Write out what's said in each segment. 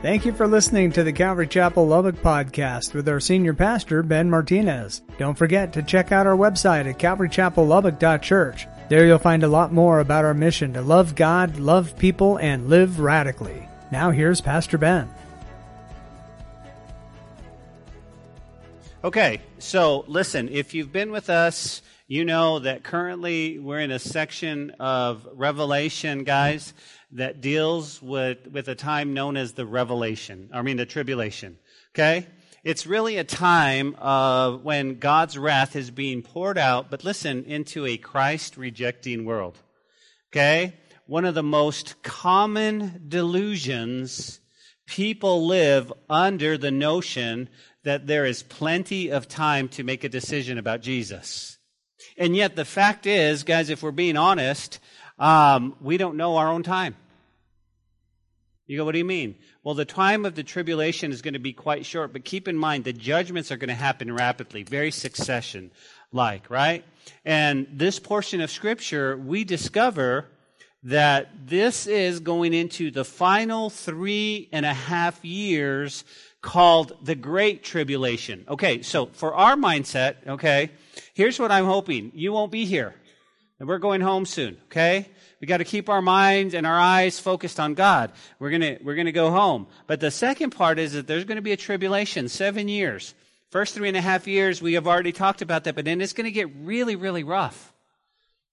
Thank you for listening to the Calvary Chapel Lubbock podcast with our senior pastor, Ben Martinez. Don't forget to check out our website at calvarychapellubbock.church. There you'll find a lot more about our mission to love God, love people, and live radically. Now here's Pastor Ben. Okay, so listen, if you've been with us, you know that currently we're in a section of Revelation, guys, that deals with, with a time known as the Revelation, I mean the tribulation. Okay? It's really a time of when God's wrath is being poured out, but listen, into a Christ rejecting world. Okay? One of the most common delusions people live under the notion that there is plenty of time to make a decision about Jesus. And yet the fact is, guys, if we're being honest, um, we don't know our own time. You go, what do you mean? Well, the time of the tribulation is going to be quite short, but keep in mind the judgments are going to happen rapidly, very succession like, right? And this portion of scripture, we discover that this is going into the final three and a half years called the Great Tribulation. Okay, so for our mindset, okay, here's what I'm hoping. You won't be here. And we're going home soon, okay? We got to keep our minds and our eyes focused on God. We're going to, we're going to go home. But the second part is that there's going to be a tribulation, seven years. First three and a half years, we have already talked about that, but then it's going to get really, really rough.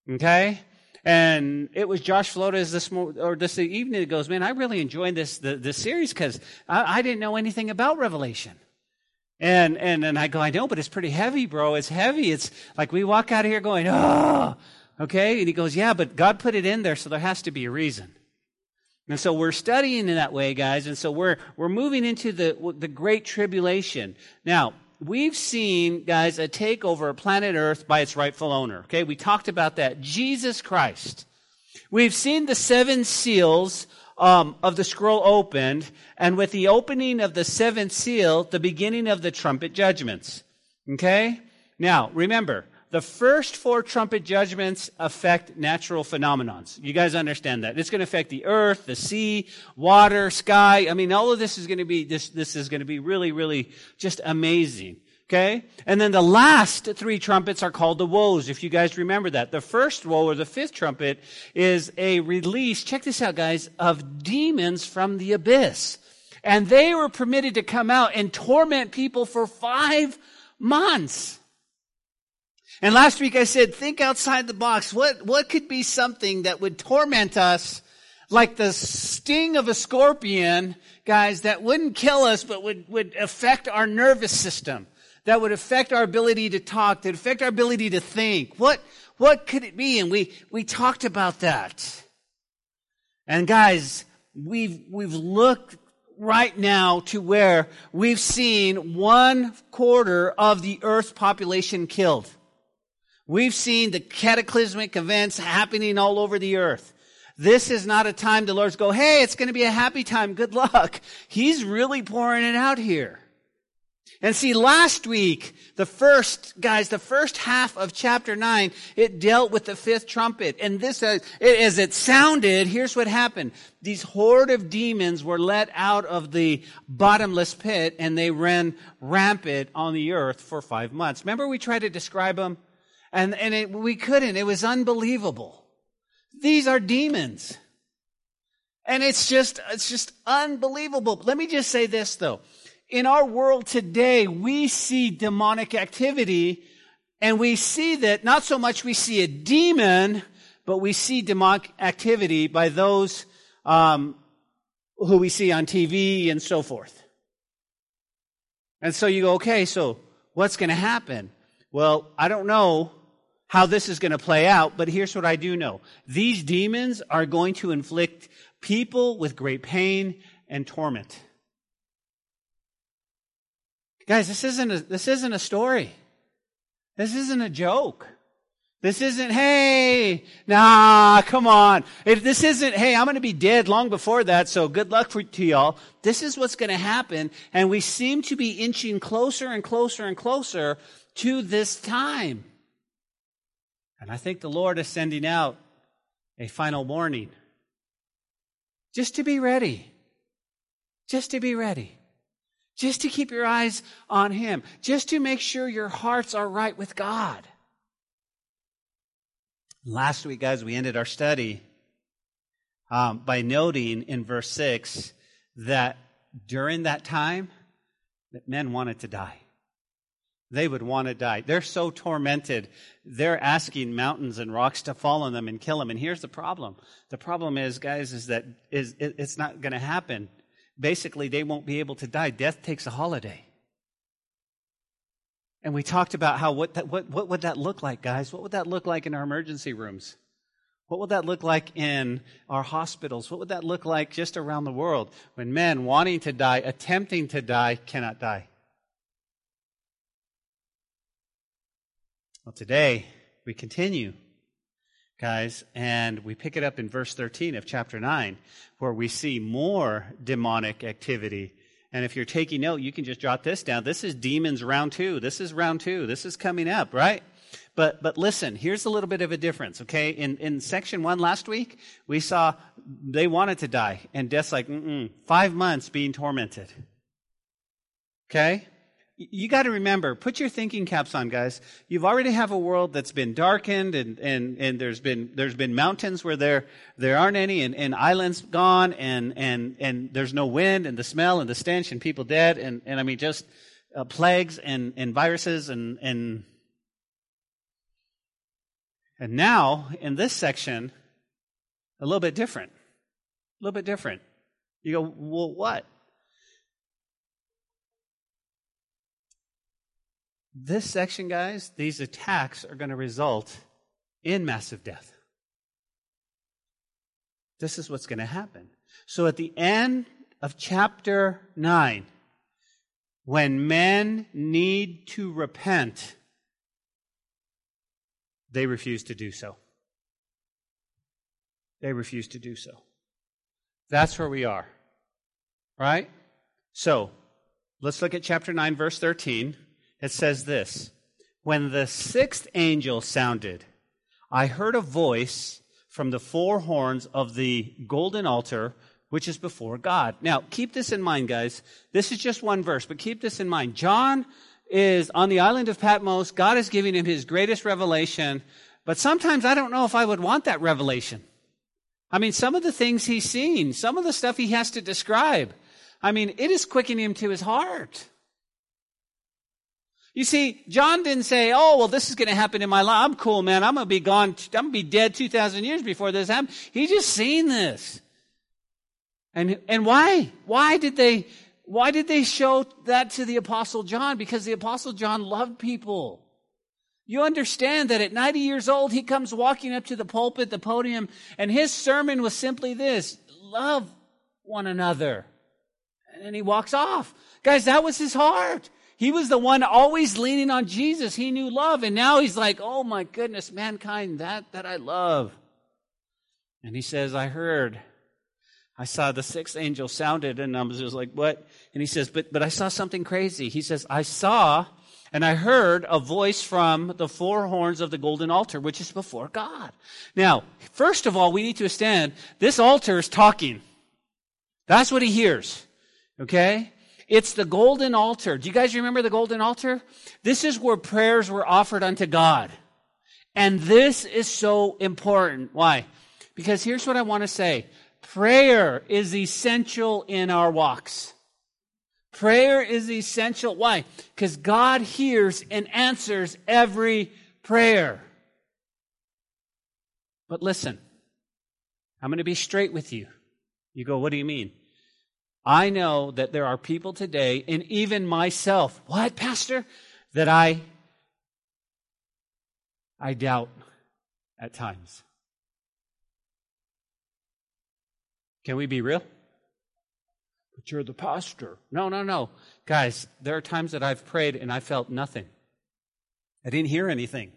Okay? And it was Josh Flores this morning, or this evening that goes, man, I really enjoyed this the, this series because I, I didn't know anything about Revelation. And and and I go, I know, but it's pretty heavy, bro. It's heavy. It's like we walk out of here going, oh, okay. And he goes, yeah, but God put it in there, so there has to be a reason. And so we're studying in that way, guys. And so we're we're moving into the the great tribulation. Now, we've seen, guys, a takeover of planet Earth by its rightful owner. Okay, we talked about that. Jesus Christ. We've seen the seven seals um, of the scroll opened, and with the opening of the seventh seal, the beginning of the trumpet judgments. Okay? Now, remember, the first four trumpet judgments affect natural phenomenons. You guys understand that. It's going to affect the earth, the sea, water, sky. I mean, all of this is going to be, this, this is going to be really, really just amazing. Okay? And then the last three trumpets are called the woes, if you guys remember that. The first woe, or the fifth trumpet, is a release, check this out, guys, of demons from the abyss. And they were permitted to come out and torment people for five months. And last week I said, think outside the box. What, what could be something that would torment us like the sting of a scorpion, guys, that wouldn't kill us, but would, would affect our nervous system, that would affect our ability to talk, that would affect our ability to think. What, what could it be? And we, we talked about that. And guys, we've, we've looked right now to where we've seen one quarter of the earth's population killed. We've seen the cataclysmic events happening all over the earth. This is not a time the Lord's go, hey, it's going to be a happy time. Good luck. He's really pouring it out here. And see, last week, the first, guys, the first half of chapter 9, it dealt with the fifth trumpet. And this, uh, as it sounded, here's what happened. These horde of demons were let out of the bottomless pit and they ran rampant on the earth for five months. Remember we tried to describe them? And, and it, we couldn't. It was unbelievable. These are demons. And it's just, it's just unbelievable. Let me just say this though. In our world today, we see demonic activity and we see that not so much we see a demon, but we see demonic activity by those um, who we see on TV and so forth. And so you go, okay, so what's going to happen? Well, I don't know how this is going to play out, but here's what I do know. These demons are going to inflict people with great pain and torment. Guys, this isn't a, this isn't a story. This isn't a joke. This isn't, hey, nah, come on. If this isn't, hey, I'm going to be dead long before that, so good luck for, to y'all. This is what's going to happen, and we seem to be inching closer and closer and closer to this time. And I think the Lord is sending out a final warning. Just to be ready. just to be ready, just to keep your eyes on Him, just to make sure your hearts are right with God. Last week, guys, we ended our study um, by noting in verse 6 that during that time, that men wanted to die. They would want to die. They're so tormented. They're asking mountains and rocks to fall on them and kill them. And here's the problem. The problem is, guys, is that is it's not going to happen. Basically, they won't be able to die. Death takes a holiday. And we talked about how what that, what what would that look like, guys? What would that look like in our emergency rooms? What would that look like in our hospitals? What would that look like just around the world when men wanting to die, attempting to die, cannot die? Well, today we continue, guys, and we pick it up in verse 13 of chapter 9, where we see more demonic activity. And if you're taking note, you can just jot this down. This is demons round two. This is round two. This is coming up, right? But, but listen, here's a little bit of a difference, okay? In, in section one last week, we saw they wanted to die, and death's like, mm five months being tormented. Okay? You got to remember, put your thinking caps on, guys. You've already have a world that's been darkened and, and, and there's been, there's been mountains where there, there aren't any and, and islands gone and, and, and there's no wind and the smell and the stench and people dead and, and I mean, just uh, plagues and, and viruses and, and, and now in this section, a little bit different. A little bit different. You go, well, what? This section, guys, these attacks are going to result in massive death. This is what's going to happen. So at the end of chapter 9, when men need to repent, they refuse to do so. They refuse to do so. That's where we are. Right? So, let's look at chapter 9, verse 13 it says this When the sixth angel sounded, I heard a voice from the four horns of the golden altar which is before God. Now, keep this in mind, guys. This is just one verse, but keep this in mind. John is on the island of Patmos. God is giving him his greatest revelation, but sometimes I don't know if I would want that revelation. I mean, some of the things he's seen, some of the stuff he has to describe, I mean, it is quickening him to his heart. You see, John didn't say, oh, well, this is going to happen in my life. I'm cool, man. I'm going to be gone. I'm going to be dead 2,000 years before this happens. He just seen this. And, and why? Why did they, why did they show that to the apostle John? Because the apostle John loved people. You understand that at 90 years old, he comes walking up to the pulpit, the podium, and his sermon was simply this, love one another. And then he walks off. Guys, that was his heart. He was the one always leaning on Jesus. He knew love. And now he's like, oh my goodness, mankind, that, that I love. And he says, I heard, I saw the sixth angel sounded and I was just like, what? And he says, but, but I saw something crazy. He says, I saw and I heard a voice from the four horns of the golden altar, which is before God. Now, first of all, we need to understand this altar is talking. That's what he hears. Okay? It's the golden altar. Do you guys remember the golden altar? This is where prayers were offered unto God. And this is so important. Why? Because here's what I want to say. Prayer is essential in our walks. Prayer is essential. Why? Because God hears and answers every prayer. But listen, I'm going to be straight with you. You go, what do you mean? I know that there are people today, and even myself, what, Pastor? That I, I doubt at times. Can we be real? But you're the pastor. No, no, no. Guys, there are times that I've prayed and I felt nothing. I didn't hear anything.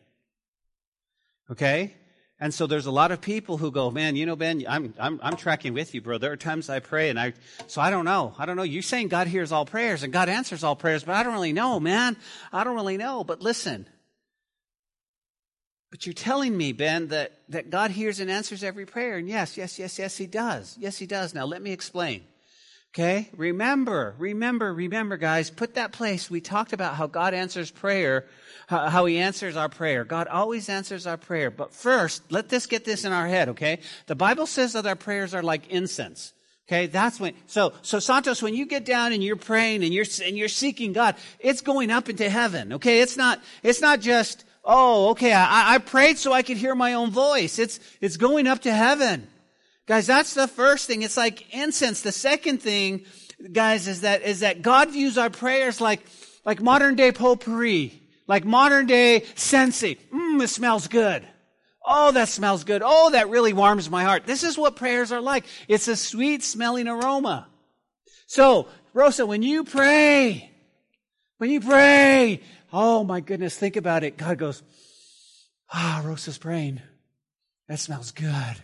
Okay? And so there's a lot of people who go, man, you know, Ben, I'm, I'm, I'm tracking with you, bro. There are times I pray and I, so I don't know. I don't know. You're saying God hears all prayers and God answers all prayers, but I don't really know, man. I don't really know. But listen. But you're telling me, Ben, that, that God hears and answers every prayer. And yes, yes, yes, yes, He does. Yes, He does. Now let me explain. Okay? Remember, remember, remember, guys. Put that place. We talked about how God answers prayer, how, He answers our prayer. God always answers our prayer. But first, let this get this in our head, okay? The Bible says that our prayers are like incense. Okay, that's when, so, so Santos, when you get down and you're praying and you're, and you're seeking God, it's going up into heaven. Okay, it's not, it's not just, oh, okay, I, I prayed so I could hear my own voice. It's, it's going up to heaven. Guys, that's the first thing. It's like incense. The second thing, guys, is that, is that God views our prayers like, like modern day potpourri, like modern day Scentsy. Mmm, it smells good. Oh, that smells good. Oh, that really warms my heart. This is what prayers are like. It's a sweet smelling aroma. So, Rosa, when you pray, when you pray, oh my goodness, think about it. God goes, ah, Rosa's praying. That smells good.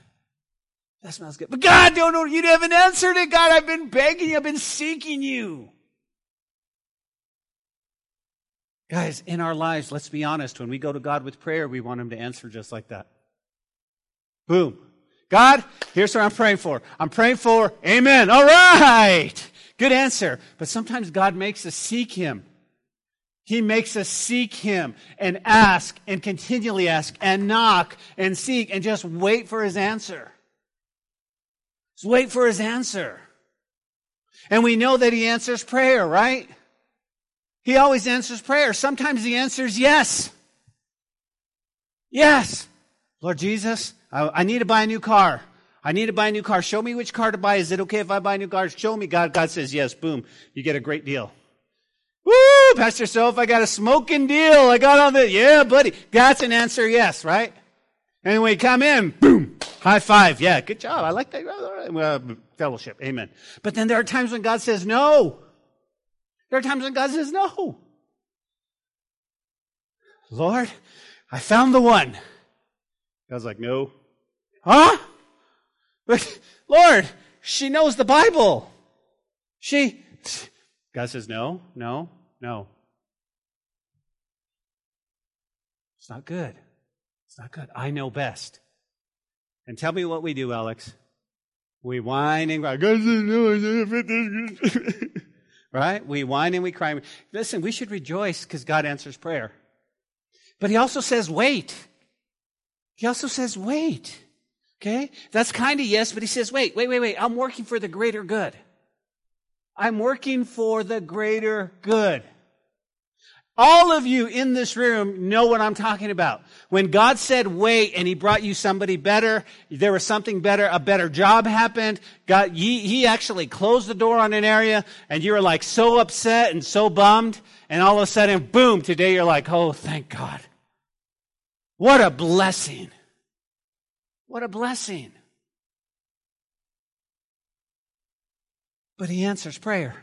That smells good. But God, don't know, you haven't answered it. God, I've been begging you. I've been seeking you. Guys, in our lives, let's be honest. When we go to God with prayer, we want Him to answer just like that. Boom. God, here's what I'm praying for. I'm praying for Amen. All right. Good answer. But sometimes God makes us seek Him. He makes us seek Him and ask and continually ask and knock and seek and just wait for His answer. Just wait for his answer. And we know that he answers prayer, right? He always answers prayer. Sometimes he answers yes. Yes. Lord Jesus, I, I, need to buy a new car. I need to buy a new car. Show me which car to buy. Is it okay if I buy a new car? Show me. God, God says yes. Boom. You get a great deal. Woo! Pastor Soph, I got a smoking deal. I got all the, yeah, buddy. That's an answer yes, right? And we come in, boom, high five. Yeah, good job. I like that. Uh, fellowship. Amen. But then there are times when God says no. There are times when God says no. Lord, I found the one. God's like, no. Huh? But Lord, she knows the Bible. She, God says, no, no, no. It's not good. It's not good. I know best. And tell me what we do, Alex. We whine and cry. right? We whine and we cry. Listen, we should rejoice because God answers prayer. But he also says, wait. He also says, wait. Okay? That's kind of yes, but he says, wait, wait, wait, wait. I'm working for the greater good. I'm working for the greater good. All of you in this room know what I'm talking about. When God said wait and he brought you somebody better, there was something better, a better job happened, God, he, he actually closed the door on an area and you were like so upset and so bummed and all of a sudden, boom, today you're like, oh, thank God. What a blessing. What a blessing. But he answers prayer.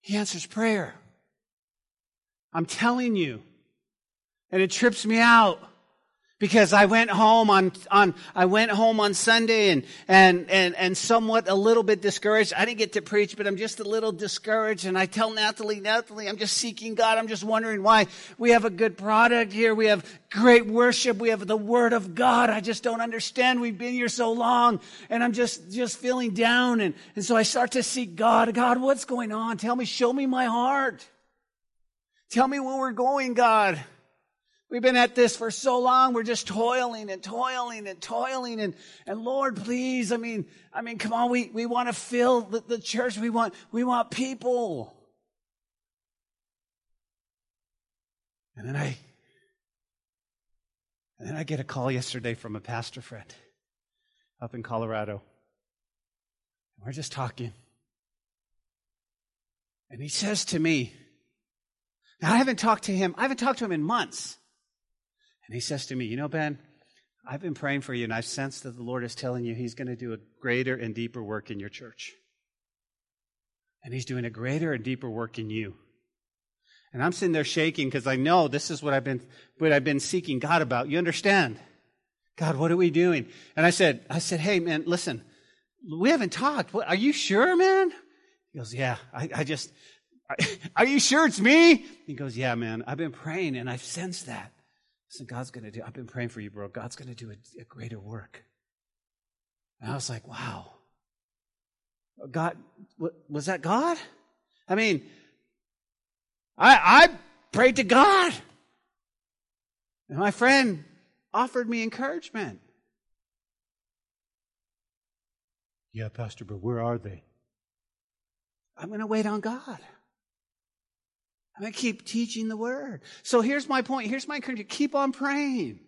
He answers prayer. I'm telling you. And it trips me out because I went home on, on, I went home on Sunday and, and, and, and somewhat a little bit discouraged. I didn't get to preach, but I'm just a little discouraged. And I tell Natalie, Natalie, I'm just seeking God. I'm just wondering why we have a good product here. We have great worship. We have the word of God. I just don't understand. We've been here so long and I'm just, just feeling down. And, and so I start to seek God. God, what's going on? Tell me, show me my heart. Tell me where we're going, God. We've been at this for so long. We're just toiling and toiling and toiling. And, and Lord, please, I mean, I mean, come on. We, we want to fill the, the church. We want, we want people. And then I, and then I get a call yesterday from a pastor friend up in Colorado. We're just talking. And he says to me, now, I haven't talked to him, I haven't talked to him in months. And he says to me, You know, Ben, I've been praying for you, and I've sensed that the Lord is telling you He's going to do a greater and deeper work in your church. And He's doing a greater and deeper work in you. And I'm sitting there shaking because I know this is what I've been what I've been seeking God about. You understand? God, what are we doing? And I said, I said, hey man, listen, we haven't talked. What, are you sure, man? He goes, yeah. I, I just Are you sure it's me? He goes, Yeah, man. I've been praying and I've sensed that. I said, God's going to do, I've been praying for you, bro. God's going to do a, a greater work. And I was like, Wow. God, was that God? I mean, I, I prayed to God. And my friend offered me encouragement. Yeah, Pastor, but where are they? I'm going to wait on God. I'm going to keep teaching the word. So here's my point. Here's my encouragement. Keep on praying.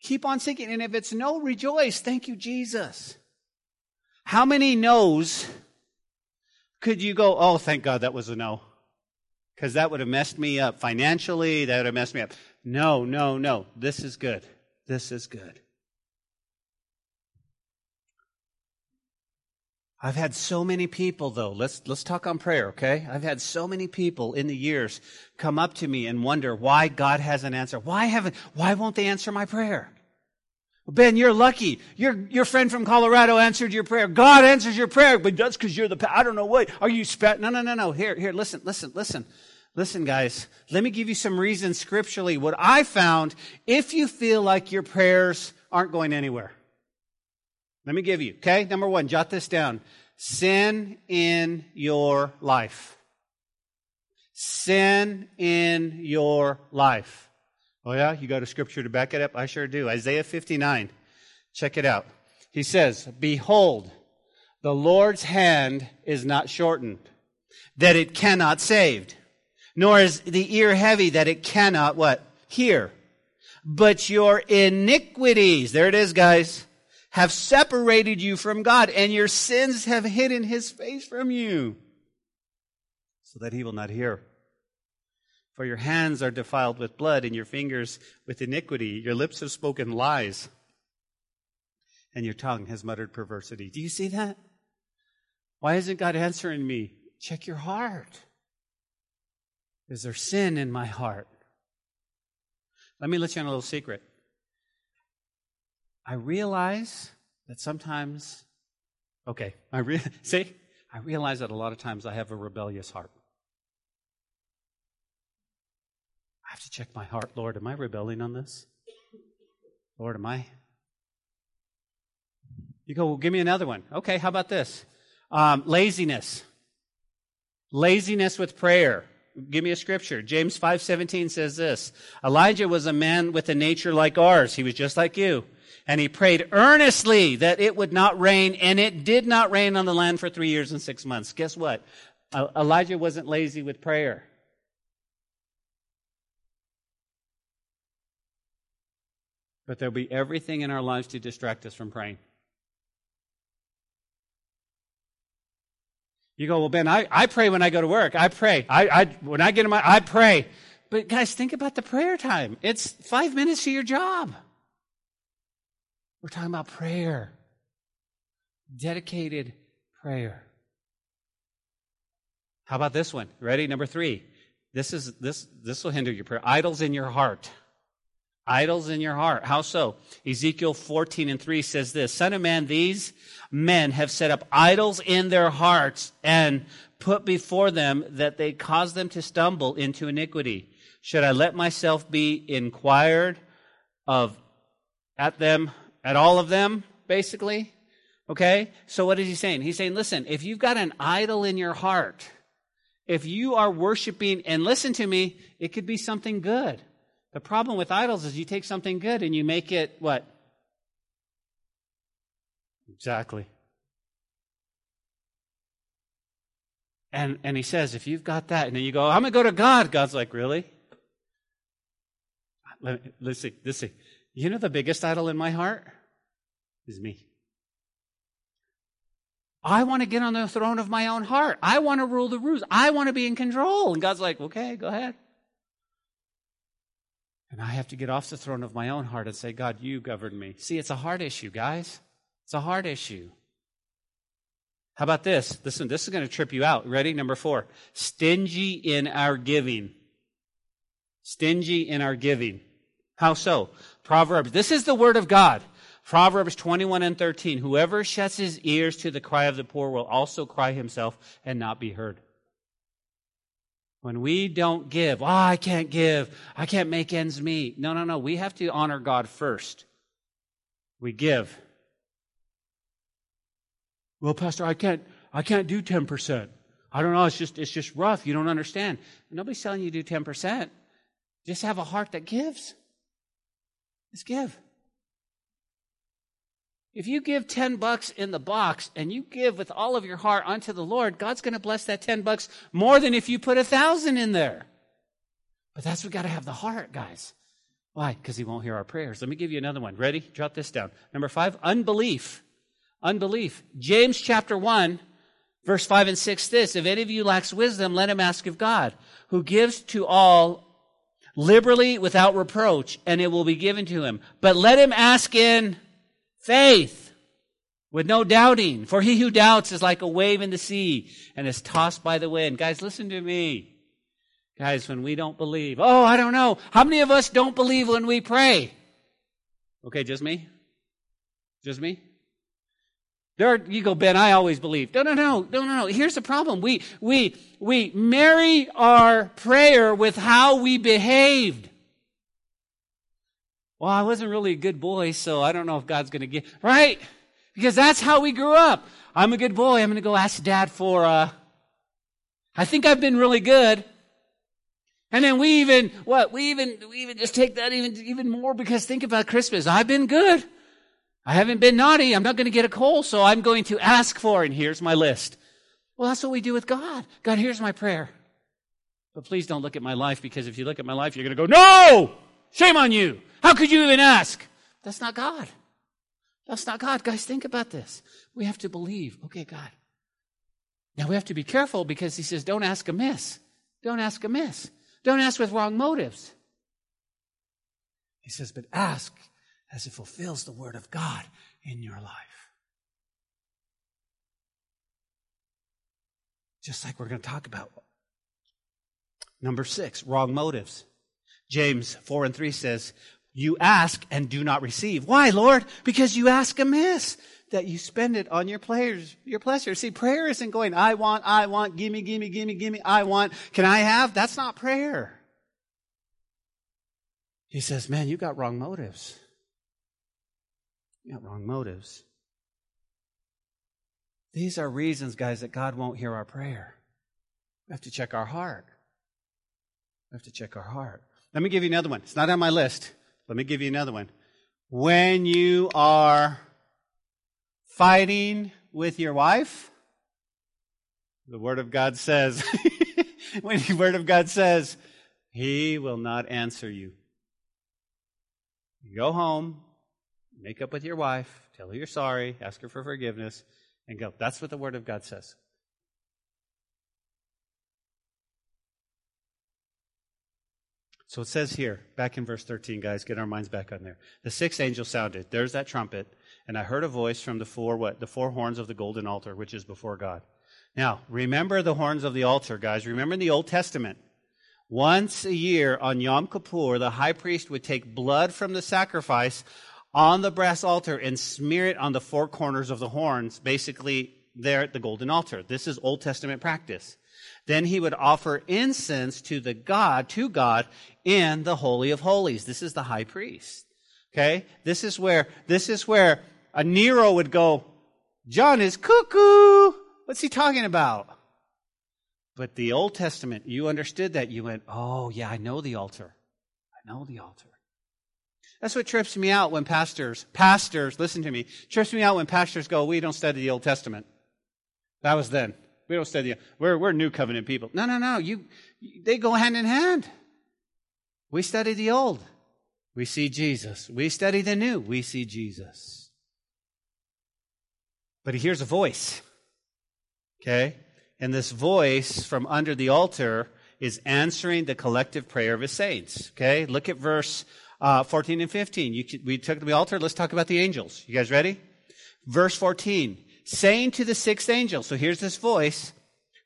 Keep on seeking. And if it's no, rejoice. Thank you, Jesus. How many no's could you go, oh, thank God that was a no? Because that would have messed me up financially. That would have messed me up. No, no, no. This is good. This is good. I've had so many people though. Let's let's talk on prayer, okay? I've had so many people in the years come up to me and wonder why God hasn't answered. Why haven't why won't they answer my prayer? Ben, you're lucky. Your your friend from Colorado answered your prayer. God answers your prayer, but that's because you're the I don't know what. Are you spat? No, no, no, no. Here, here, listen, listen, listen. Listen, guys, let me give you some reasons scripturally. What I found, if you feel like your prayers aren't going anywhere, let me give you, okay? Number one, jot this down. Sin in your life. Sin in your life. Oh, yeah? You got a scripture to back it up? I sure do. Isaiah 59. Check it out. He says, Behold, the Lord's hand is not shortened, that it cannot save, nor is the ear heavy, that it cannot what? Hear. But your iniquities, there it is, guys, have separated you from God, and your sins have hidden his face from you, so that he will not hear. For your hands are defiled with blood, and your fingers with iniquity. Your lips have spoken lies, and your tongue has muttered perversity. Do you see that? Why isn't God answering me? Check your heart. Is there sin in my heart? Let me let you in a little secret. I realize that sometimes, okay, I re- see, I realize that a lot of times I have a rebellious heart. I have to check my heart. Lord, am I rebelling on this? Lord, am I? You go, well, give me another one. Okay, how about this? Um, laziness. Laziness with prayer. Give me a scripture. James 5:17 says this. Elijah was a man with a nature like ours. He was just like you. And he prayed earnestly that it would not rain, and it did not rain on the land for three years and six months. Guess what? Elijah wasn't lazy with prayer. But there'll be everything in our lives to distract us from praying. You go, well, Ben, I, I pray when I go to work. I pray. I, I, when I get in my, I pray. But guys, think about the prayer time. It's five minutes to your job. We're talking about prayer. Dedicated prayer. How about this one? Ready? Number three. This is this this will hinder your prayer. Idols in your heart. Idols in your heart. How so? Ezekiel 14 and 3 says this Son of man, these men have set up idols in their hearts and put before them that they cause them to stumble into iniquity. Should I let myself be inquired of at them at all of them, basically. Okay? So what is he saying? He's saying, listen, if you've got an idol in your heart, if you are worshiping, and listen to me, it could be something good. The problem with idols is you take something good and you make it what? Exactly. And, and he says, if you've got that, and then you go, I'm going to go to God. God's like, really? Let me, let's see, let's see. You know the biggest idol in my heart is me. I want to get on the throne of my own heart. I want to rule the roost. I want to be in control. And God's like, okay, go ahead. And I have to get off the throne of my own heart and say, God, you govern me. See, it's a heart issue, guys. It's a heart issue. How about this? Listen, this is going to trip you out. Ready? Number four. Stingy in our giving. Stingy in our giving. How so? Proverbs. This is the word of God. Proverbs 21 and 13. Whoever shuts his ears to the cry of the poor will also cry himself and not be heard. When we don't give, oh, I can't give. I can't make ends meet. No, no, no. We have to honor God first. We give. Well, Pastor, I can't, I can't do 10%. I don't know. It's just, it's just rough. You don't understand. Nobody's telling you to do 10%. Just have a heart that gives. Just give. If you give 10 bucks in the box and you give with all of your heart unto the Lord, God's going to bless that 10 bucks more than if you put a thousand in there. But that's we got to have the heart, guys. Why? Because he won't hear our prayers. Let me give you another one. Ready? Jot this down. Number five, unbelief. Unbelief. James chapter 1, verse 5 and 6 this, if any of you lacks wisdom, let him ask of God, who gives to all liberally without reproach, and it will be given to him. But let him ask in faith with no doubting. For he who doubts is like a wave in the sea and is tossed by the wind. Guys, listen to me. Guys, when we don't believe, oh, I don't know. How many of us don't believe when we pray? Okay, just me? Just me? There you go, Ben, I always believe. No, no, no, no, no, no. Here's the problem. We, we, we marry our prayer with how we behaved. Well, I wasn't really a good boy, so I don't know if God's going to get, right? Because that's how we grew up. I'm a good boy. I'm going to go ask dad for, uh, I think I've been really good. And then we even, what, we even, we even just take that even, even more because think about Christmas. I've been good. I haven't been naughty. I'm not going to get a coal, so I'm going to ask for, and here's my list. Well, that's what we do with God. God, here's my prayer. But please don't look at my life because if you look at my life, you're going to go, no! Shame on you! How could you even ask? That's not God. That's not God. Guys, think about this. We have to believe, okay, God. Now we have to be careful because he says, don't ask amiss. Don't ask amiss. Don't ask with wrong motives. He says, but ask as it fulfills the Word of God in your life. Just like we're going to talk about. Number six, wrong motives. James 4 and 3 says, You ask and do not receive. Why, Lord? Because you ask amiss that you spend it on your players, your pleasure. See, prayer isn't going, I want, I want, gimme, gimme, gimme, gimme, I want, can I have? That's not prayer. He says, Man, you got wrong motives. You got wrong motives. These are reasons, guys, that God won't hear our prayer. We have to check our heart. We have to check our heart. Let me give you another one. It's not on my list. Let me give you another one. When you are fighting with your wife, the Word of God says, when the Word of God says, He will not answer you. You go home, make up with your wife, tell her you're sorry, ask her for forgiveness, and go. That's what the Word of God says. So it says here, back in verse 13, guys, get our minds back on there. The sixth angel sounded. There's that trumpet. And I heard a voice from the four, what? The four horns of the golden altar, which is before God. Now, remember the horns of the altar, guys. Remember in the Old Testament. Once a year on Yom Kippur, the high priest would take blood from the sacrifice on the brass altar and smear it on the four corners of the horns, basically there at the golden altar. This is Old Testament practice. Then he would offer incense to the God, to God, in the Holy of Holies. This is the high priest. Okay? This is where, this is where a Nero would go, John is cuckoo. What's he talking about? But the Old Testament, you understood that. You went, oh, yeah, I know the altar. I know the altar. That's what trips me out when pastors, pastors, listen to me, trips me out when pastors go, we don't study the Old Testament. That was then. We don't study, we're, we're new covenant people. No, no, no, you, they go hand in hand. We study the old. We see Jesus. We study the new. We see Jesus. But he hears a voice. Okay? And this voice from under the altar is answering the collective prayer of his saints. Okay? Look at verse uh, 14 and 15. You, we took the altar. Let's talk about the angels. You guys ready? Verse 14. Saying to the sixth angel, so here's this voice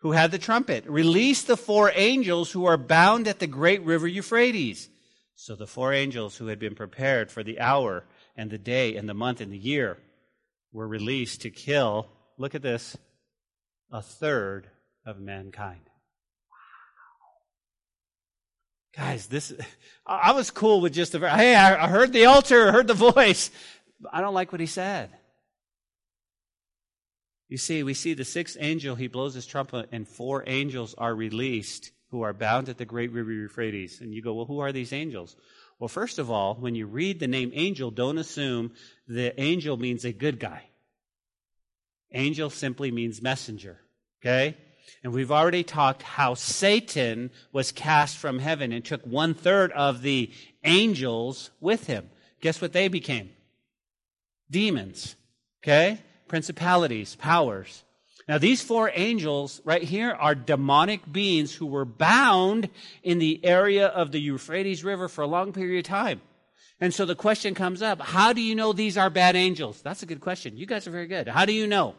who had the trumpet, release the four angels who are bound at the great river Euphrates. So the four angels who had been prepared for the hour and the day and the month and the year were released to kill, look at this, a third of mankind. Guys, this, I was cool with just the, hey, I heard the altar, I heard the voice. I don't like what he said. You see, we see the sixth angel, he blows his trumpet, and four angels are released who are bound at the great river Euphrates. And you go, well, who are these angels? Well, first of all, when you read the name angel, don't assume the angel means a good guy. Angel simply means messenger. Okay? And we've already talked how Satan was cast from heaven and took one third of the angels with him. Guess what they became? Demons. Okay? Principalities, powers. Now, these four angels right here are demonic beings who were bound in the area of the Euphrates River for a long period of time. And so the question comes up how do you know these are bad angels? That's a good question. You guys are very good. How do you know?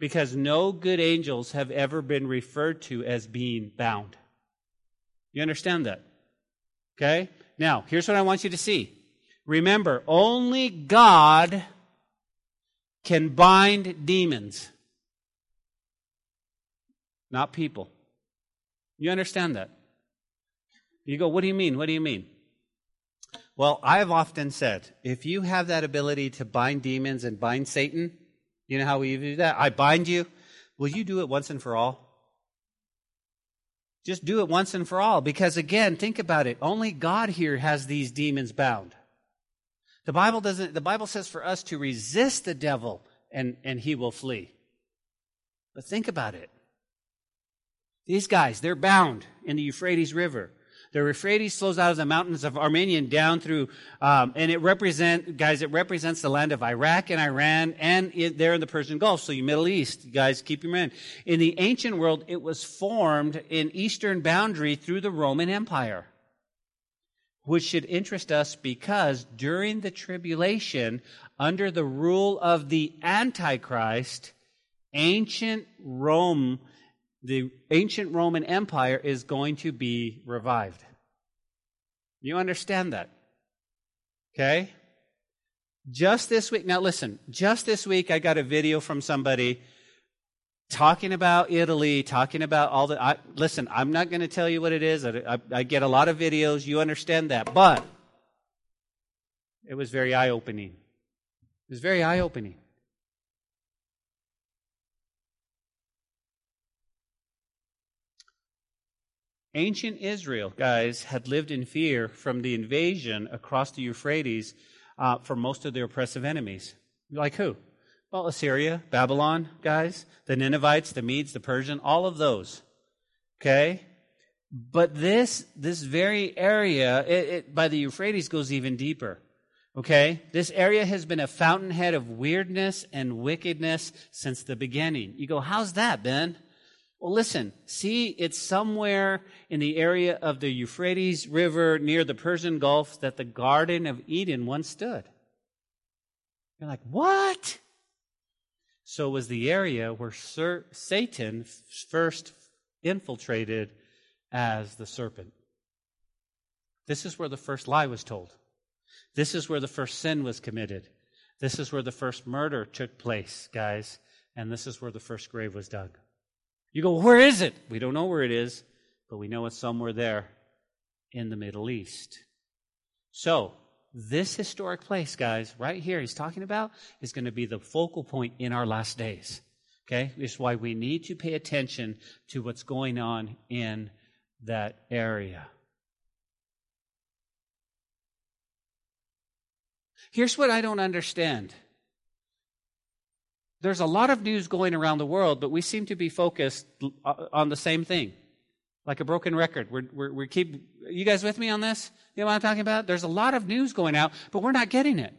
Because no good angels have ever been referred to as being bound. You understand that? Okay? Now, here's what I want you to see. Remember, only God can bind demons, not people. You understand that? You go, what do you mean? What do you mean? Well, I've often said if you have that ability to bind demons and bind Satan, you know how we do that? I bind you. Will you do it once and for all? Just do it once and for all. Because again, think about it. Only God here has these demons bound. The Bible doesn't, the Bible says for us to resist the devil and, and he will flee. But think about it. These guys, they're bound in the Euphrates River. The Euphrates flows out of the mountains of Armenia down through, um, and it represent guys. It represents the land of Iraq and Iran, and it, there in the Persian Gulf. So you Middle East guys, keep your mind. In the ancient world, it was formed in eastern boundary through the Roman Empire, which should interest us because during the tribulation, under the rule of the Antichrist, ancient Rome the ancient Roman Empire is going to be revived. You understand that? Okay? Just this week, now listen, just this week I got a video from somebody talking about Italy, talking about all the. I, listen, I'm not going to tell you what it is. I, I, I get a lot of videos, you understand that. But it was very eye opening. It was very eye opening. Ancient Israel, guys, had lived in fear from the invasion across the Euphrates uh, for most of their oppressive enemies. Like who? Well, Assyria, Babylon, guys, the Ninevites, the Medes, the Persian, all of those. Okay? But this, this very area, it, it, by the Euphrates, goes even deeper. Okay? This area has been a fountainhead of weirdness and wickedness since the beginning. You go, how's that, Ben? Well, listen, see, it's somewhere in the area of the Euphrates River near the Persian Gulf that the Garden of Eden once stood. You're like, what? So it was the area where Sir, Satan first infiltrated as the serpent. This is where the first lie was told. This is where the first sin was committed. This is where the first murder took place, guys. And this is where the first grave was dug. You go, where is it? We don't know where it is, but we know it's somewhere there in the Middle East. So, this historic place, guys, right here, he's talking about, is going to be the focal point in our last days. Okay? Is why we need to pay attention to what's going on in that area. Here's what I don't understand. There's a lot of news going around the world, but we seem to be focused uh, on the same thing, like a broken record. We're, we're, we keep, you guys with me on this? You know what I'm talking about? There's a lot of news going out, but we're not getting it.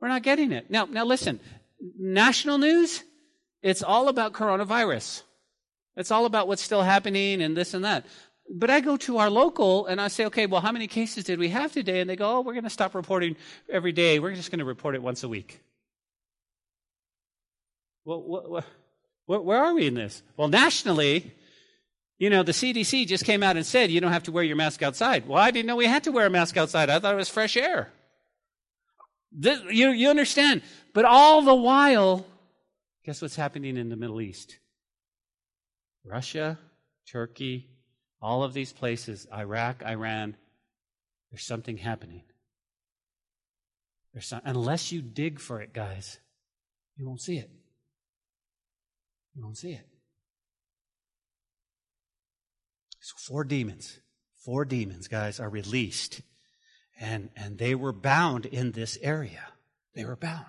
We're not getting it. Now, now listen, national news, it's all about coronavirus. It's all about what's still happening and this and that. But I go to our local and I say, okay, well, how many cases did we have today? And they go, oh, we're going to stop reporting every day. We're just going to report it once a week. Well, what, what, where are we in this? Well, nationally, you know, the CDC just came out and said you don't have to wear your mask outside. Well, I didn't know we had to wear a mask outside. I thought it was fresh air. This, you, you understand? But all the while, guess what's happening in the Middle East? Russia, Turkey, all of these places, Iraq, Iran, there's something happening. There's some, unless you dig for it, guys, you won't see it. You won't see it. So four demons, four demons, guys, are released. And, and they were bound in this area. They were bound.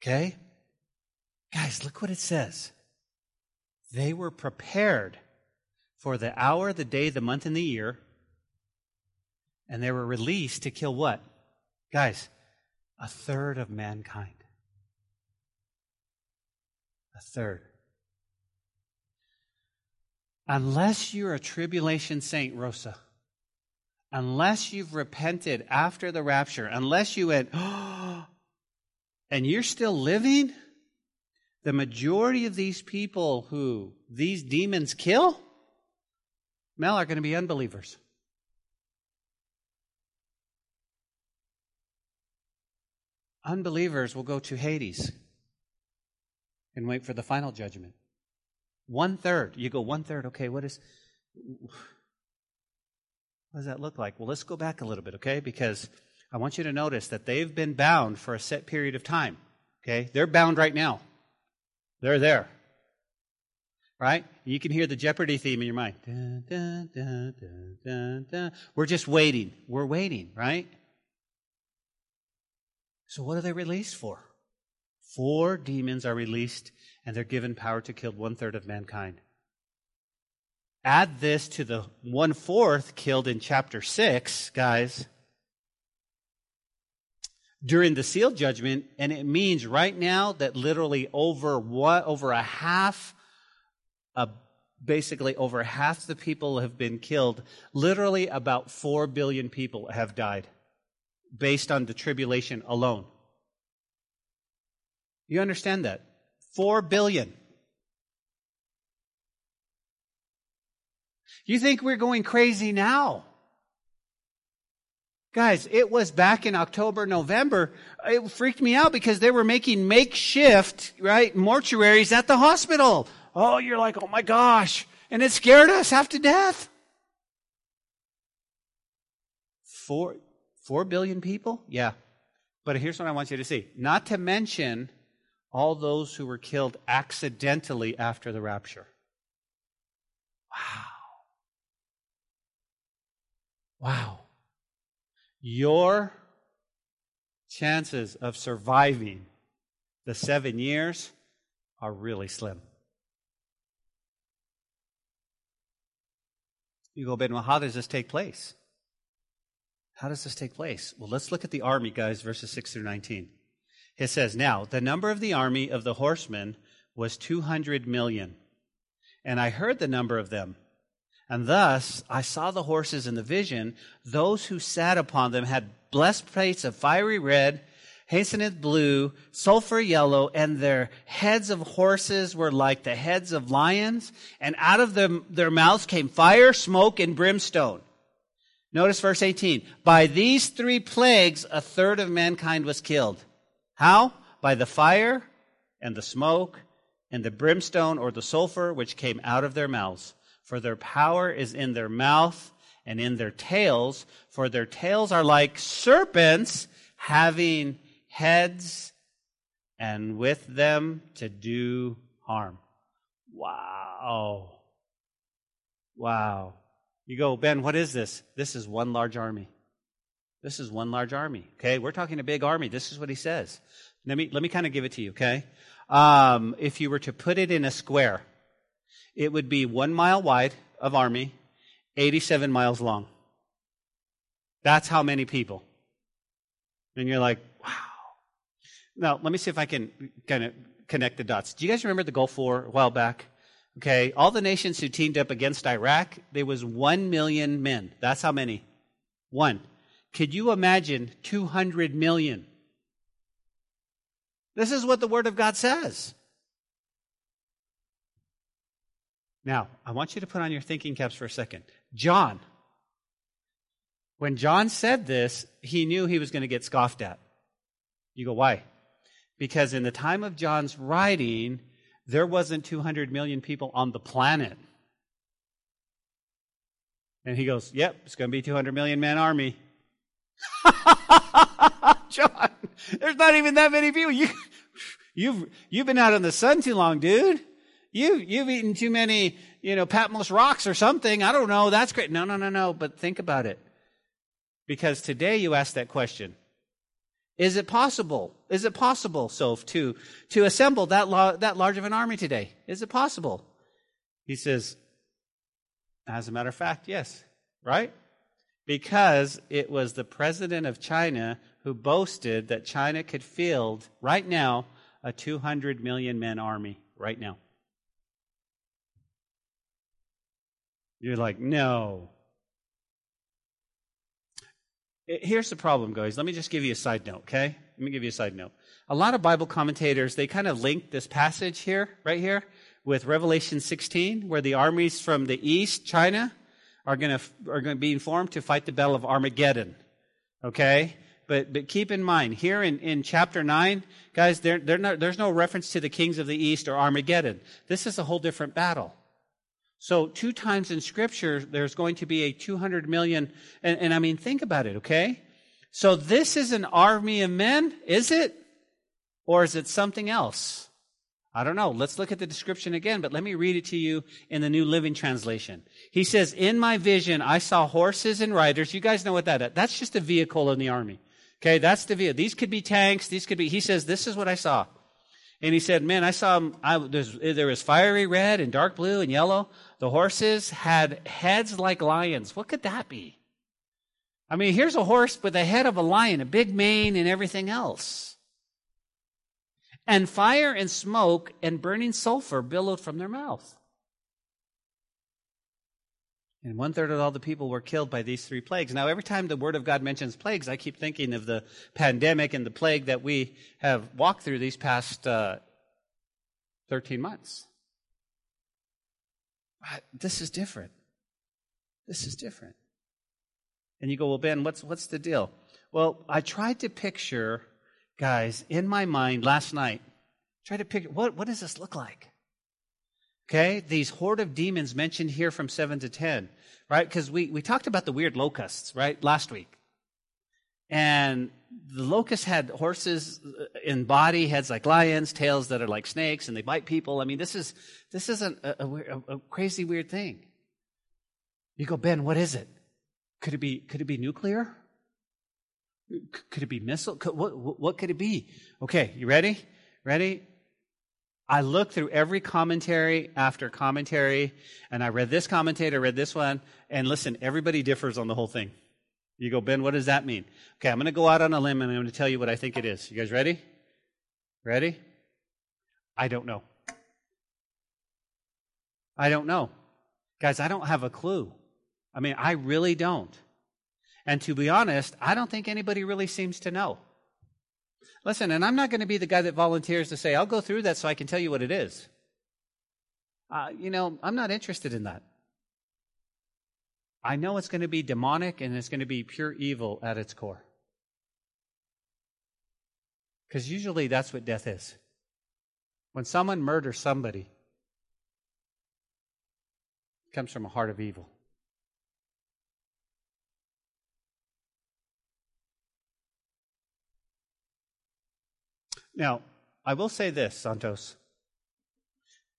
Okay? Guys, look what it says. They were prepared for the hour, the day, the month, and the year. And they were released to kill what? Guys, a third of mankind. A third. Unless you're a tribulation saint, Rosa, unless you've repented after the rapture, unless you went, oh, and you're still living, the majority of these people who these demons kill, Mel, are going to be unbelievers. Unbelievers will go to Hades and wait for the final judgment. One third. You go one third. Okay, what is what does that look like? Well, let's go back a little bit, okay? Because I want you to notice that they've been bound for a set period of time. Okay? They're bound right now. They're there. Right? You can hear the Jeopardy theme in your mind. Dun, dun, dun, We're just waiting. We're waiting, right? So, what are they released for? Four demons are released, and they're given power to kill one third of mankind. Add this to the one fourth killed in chapter 6, guys, during the seal judgment, and it means right now that literally over what over a half, uh, basically over half the people have been killed. Literally about four billion people have died based on the tribulation alone. You understand that? Four billion. You think we're going crazy now? Guys, it was back in October, November. It freaked me out because they were making makeshift, right, mortuaries at the hospital. Oh, you're like, oh my gosh. And it scared us half to death. Four, four billion people? Yeah. But here's what I want you to see. Not to mention all those who were killed accidentally after the rapture. Wow. Wow. Your chances of surviving the seven years are really slim. You go, Ben, well, how does this take place? How does this take place? Well, let's look at the army, guys, verses 6 through 19. It says, Now, the number of the army of the horsemen was 200 million. And I heard the number of them and thus I saw the horses in the vision. Those who sat upon them had breastplates of fiery red, hyacinth blue, sulfur yellow, and their heads of horses were like the heads of lions, and out of them, their mouths came fire, smoke, and brimstone. Notice verse 18. By these three plagues, a third of mankind was killed. How? By the fire, and the smoke, and the brimstone or the sulfur which came out of their mouths for their power is in their mouth and in their tails, for their tails are like serpents having heads, and with them to do harm. Wow. Wow. You go, Ben, what is this? This is one large army. This is one large army. Okay, we're talking a big army. This is what he says. Let me let me kind of give it to you. Okay, um, if you were to put it in a square, it would be one mile wide of army, 87 miles long. That's how many people. And you're like. Now, let me see if I can kind of connect the dots. Do you guys remember the Gulf War a while back? Okay, all the nations who teamed up against Iraq, there was one million men. That's how many? One. Could you imagine 200 million? This is what the Word of God says. Now, I want you to put on your thinking caps for a second. John. When John said this, he knew he was going to get scoffed at. You go, why? Because in the time of John's writing, there wasn't 200 million people on the planet. And he goes, Yep, it's going to be 200 million man army. John, there's not even that many people. You, you've, you've been out in the sun too long, dude. You, you've eaten too many, you know, Patmos rocks or something. I don't know. That's great. No, no, no, no. But think about it. Because today you ask that question. Is it possible? Is it possible, Soph, to, to assemble that, lo- that large of an army today? Is it possible? He says, as a matter of fact, yes. Right? Because it was the president of China who boasted that China could field right now a 200 million men army right now. You're like, no. Here's the problem, guys. Let me just give you a side note, okay? Let me give you a side note. A lot of Bible commentators, they kind of link this passage here, right here, with Revelation 16, where the armies from the east, China, are going to are going to be informed to fight the battle of Armageddon. Okay, but but keep in mind here in, in chapter nine, guys, there there's no reference to the kings of the east or Armageddon. This is a whole different battle. So two times in Scripture, there's going to be a 200 million, and, and I mean, think about it. Okay, so this is an army of men, is it, or is it something else? I don't know. Let's look at the description again, but let me read it to you in the New Living Translation. He says, In my vision, I saw horses and riders. You guys know what that is. That's just a vehicle in the army. Okay, that's the vehicle. These could be tanks. These could be, he says, This is what I saw. And he said, Man, I saw, I, there was fiery red and dark blue and yellow. The horses had heads like lions. What could that be? I mean, here's a horse with the head of a lion, a big mane, and everything else. And fire and smoke and burning sulfur billowed from their mouth. And one third of all the people were killed by these three plagues. Now, every time the Word of God mentions plagues, I keep thinking of the pandemic and the plague that we have walked through these past uh, 13 months. This is different. This is different. And you go, well, Ben, what's, what's the deal? Well, I tried to picture guys, in my mind last night, try to picture what, what does this look like? Okay, these horde of demons mentioned here from 7 to 10, right? Because we, we talked about the weird locusts, right, last week. And the locusts had horses uh, in body, heads like lions, tails that are like snakes, and they bite people. I mean, this is, this is a, a, a, a crazy, weird thing. You go, Ben, what is it? Could it be, could it be nuclear? Could it be missile? Could, what, what could it be? Okay, you ready? Ready? I looked through every commentary after commentary, and I read this commentator, read this one, and listen, everybody differs on the whole thing. You go, Ben, what does that mean? Okay, I'm going to go out on a limb and I'm going to tell you what I think it is. You guys ready? Ready? I don't know. I don't know. Guys, I don't have a clue. I mean, I really don't. And to be honest, I don't think anybody really seems to know. Listen, and I'm not going to be the guy that volunteers to say, I'll go through that so I can tell you what it is. Uh, you know, I'm not interested in that. I know it's going to be demonic and it's going to be pure evil at its core. Because usually that's what death is. When someone murders somebody, it comes from a heart of evil. Now, I will say this, Santos.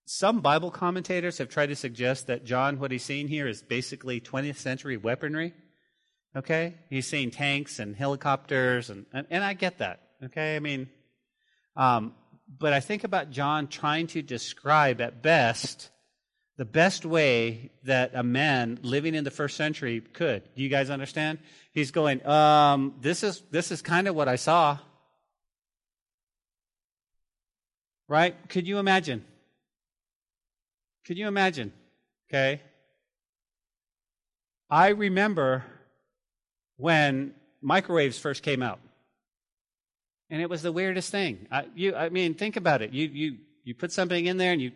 Some Bible commentators have tried to suggest that John, what he's seeing here, is basically 20th century weaponry. Okay? He's seeing tanks and helicopters, and, and, and I get that. Okay? I mean, um, but I think about John trying to describe at best the best way that a man living in the first century could. Do you guys understand? He's going, um, this is, this is kind of what I saw. Right? Could you imagine? Could you imagine? Okay. I remember when microwaves first came out. And it was the weirdest thing. I, you, I mean, think about it. You, you, you put something in there and you,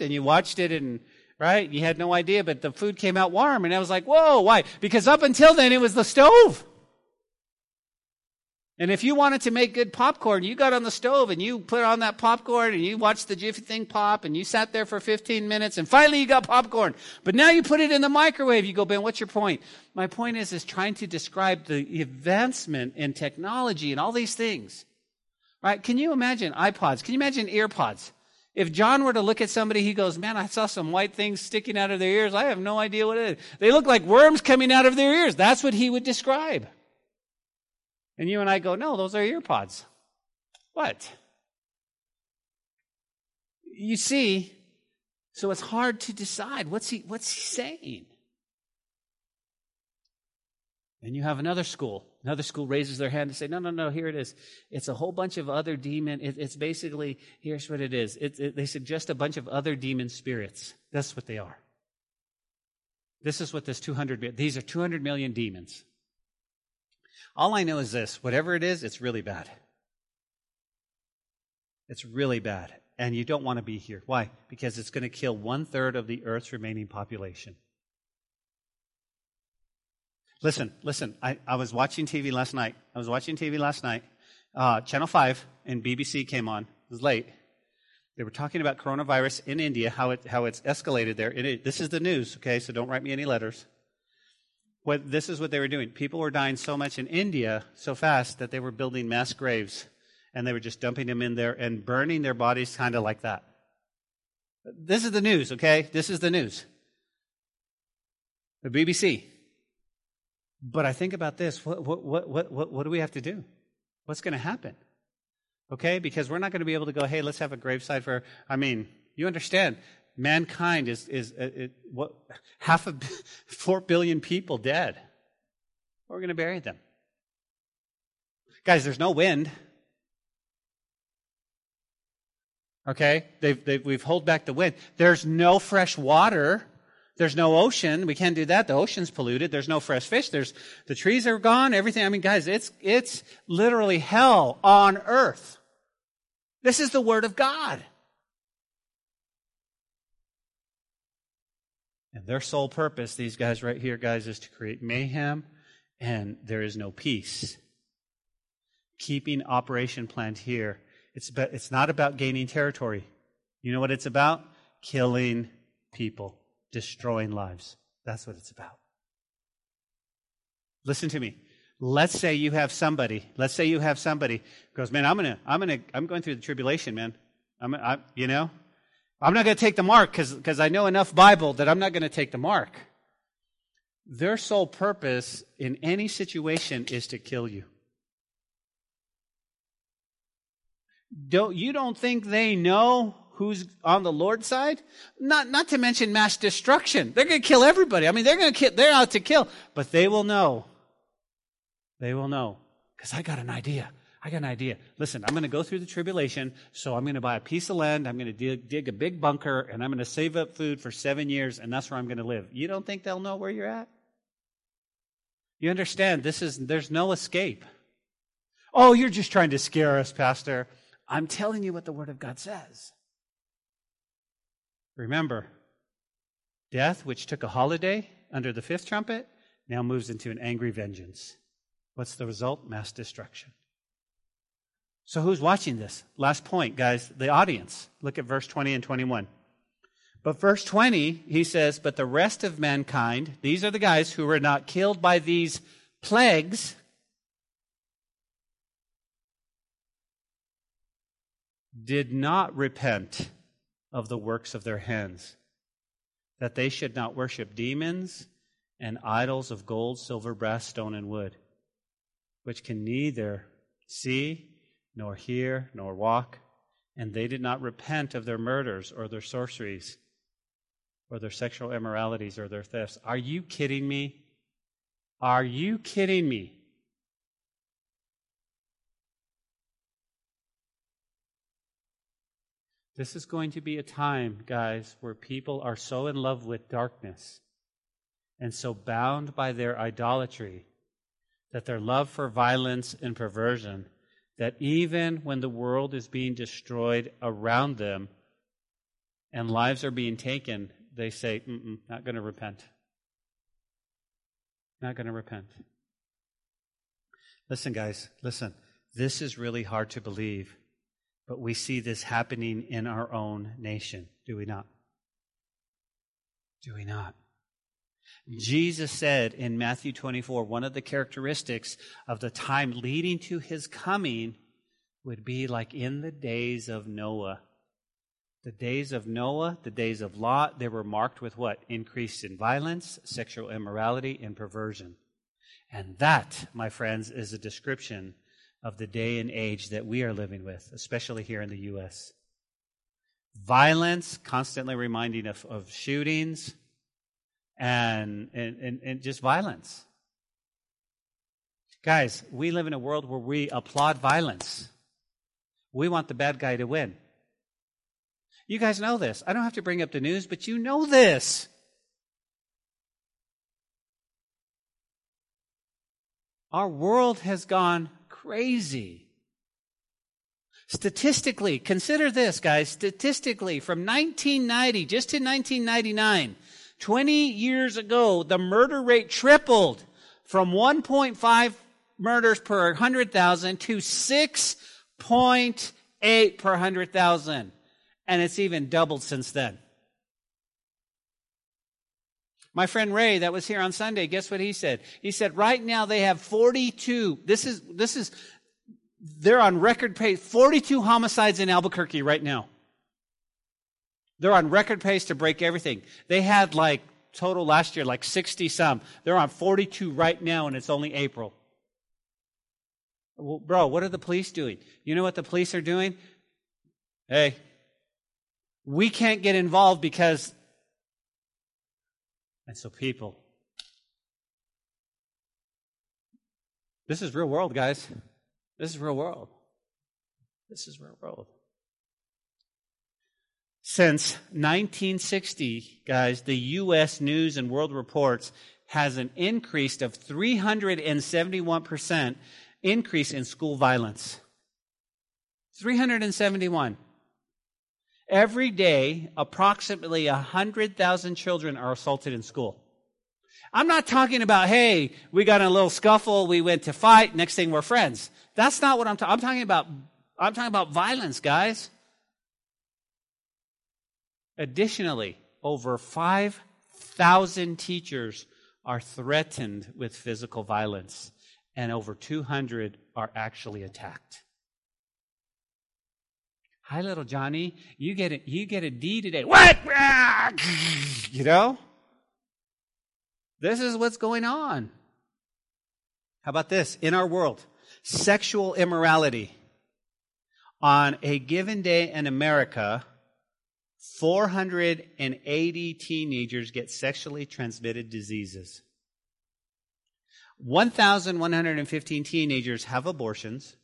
and you watched it and, right? You had no idea, but the food came out warm and I was like, whoa, why? Because up until then it was the stove. And if you wanted to make good popcorn, you got on the stove and you put on that popcorn and you watched the jiffy thing pop and you sat there for 15 minutes and finally you got popcorn. But now you put it in the microwave. You go, Ben, what's your point? My point is, is trying to describe the advancement in technology and all these things. Right? Can you imagine iPods? Can you imagine earpods? If John were to look at somebody, he goes, man, I saw some white things sticking out of their ears. I have no idea what it is. They look like worms coming out of their ears. That's what he would describe. And you and I go, no, those are earpods. What? You see, so it's hard to decide what's he what's he saying. And you have another school. Another school raises their hand and say, no, no, no, here it is. It's a whole bunch of other demon. It, it's basically, here's what it is. It, it, they suggest a bunch of other demon spirits. That's what they are. This is what this 200, these are 200 million demons. All I know is this whatever it is, it's really bad. It's really bad. And you don't want to be here. Why? Because it's going to kill one third of the Earth's remaining population. Listen, listen. I, I was watching TV last night. I was watching TV last night. Uh, Channel 5 and BBC came on. It was late. They were talking about coronavirus in India, how, it, how it's escalated there. It, this is the news, okay? So don't write me any letters what this is what they were doing. People were dying so much in India so fast that they were building mass graves and they were just dumping them in there and burning their bodies kind of like that. This is the news, okay? This is the news. The BBC. But I think about this. What, what, what, what, what do we have to do? What's going to happen? Okay? Because we're not going to be able to go, hey, let's have a graveside for, I mean, you understand mankind is, is uh, it, what, half of four billion people dead. We're going to bury them. Guys, there's no wind. Okay? They've, they've, we've held back the wind. There's no fresh water. There's no ocean. We can't do that. The ocean's polluted. There's no fresh fish. There's, the trees are gone. Everything. I mean, guys, it's, it's literally hell on earth. This is the Word of God. And their sole purpose, these guys right here, guys, is to create mayhem, and there is no peace. Keeping operation planned here. It's, about, it's not about gaining territory. You know what it's about? Killing people, destroying lives. That's what it's about. Listen to me. Let's say you have somebody. Let's say you have somebody goes, man, I'm gonna, I'm gonna, I'm going through the tribulation, man. I'm, I, you know, I'm not going to take the mark because I know enough Bible that I'm not going to take the mark. Their sole purpose in any situation is to kill you. Don't, you don't think they know who's on the Lord's side? Not, not to mention mass destruction. They're going to kill everybody. I mean, they're going to kill, they're out to kill, but they will know. They will know because I got an idea. I got an idea. Listen, I'm going to go through the tribulation, so I'm going to buy a piece of land, I'm going to dig, dig a big bunker, and I'm going to save up food for seven years, and that's where I'm going to live. You don't think they'll know where you're at? You understand, this is, there's no escape. Oh, you're just trying to scare us, Pastor. I'm telling you what the Word of God says. Remember, death, which took a holiday under the fifth trumpet, now moves into an angry vengeance. What's the result? Mass destruction. So, who's watching this? Last point, guys, the audience. Look at verse 20 and 21. But verse 20, he says, But the rest of mankind, these are the guys who were not killed by these plagues, did not repent of the works of their hands, that they should not worship demons and idols of gold, silver, brass, stone, and wood, which can neither see nor hear, nor walk, and they did not repent of their murders or their sorceries or their sexual immoralities or their thefts. Are you kidding me? Are you kidding me? This is going to be a time, guys, where people are so in love with darkness and so bound by their idolatry that their love for violence and perversion that even when the world is being destroyed around them and lives are being taken, they say, not going to repent. Not going to repent. Listen, guys, listen. this is really hard to believe, but we see this happening in our own nation, do we not? Do we not? Mm-hmm. Jesus said in Matthew 24, one of the characteristics of the time leading to his coming would be like in the days of Noah. The days of Noah, the days of Lot, they were marked with what? Increase in violence, sexual immorality, and perversion. And that, my friends, is a description of the day and age that we are living with, especially here in the U.S. Violence, constantly reminding of, of shootings, and, and, and, and just violence. Guys, we live in a world where we applaud violence. We want the bad guy to win. You guys know this. I don't have to bring up the news, but you know this. Our world has gone crazy. Statistically, consider this, guys. Statistically, from 1990 just to 1999, 20 years ago, the murder rate tripled from 1.5 murders per 100,000 to 6.8 per 100,000. And it's even doubled since then. My friend Ray, that was here on Sunday, guess what he said? He said, right now they have 42. This is, this is, they're on record pace, 42 homicides in Albuquerque right now. They're on record pace to break everything. They had like total last year, like 60 some. They're on 42 right now, and it's only April. Well, bro, what are the police doing? You know what the police are doing? Hey, we can't get involved because. And so, people, this is real world, guys. This is real world. This is real world. Since 1960, guys, the U.S. News and World Reports has an increase of 371% increase in school violence. 371. Every day, approximately 100,000 children are assaulted in school. I'm not talking about, hey, we got in a little scuffle, we went to fight, next thing we're friends. That's not what I'm talking I'm talking about. I'm talking about violence, guys. Additionally, over 5,000 teachers are threatened with physical violence, and over 200 are actually attacked. Hi, little Johnny. You get it. You get a D today. What? You know. This is what's going on. How about this? In our world, sexual immorality. On a given day in America, 480 teenagers get sexually transmitted diseases. 1,115 teenagers have abortions.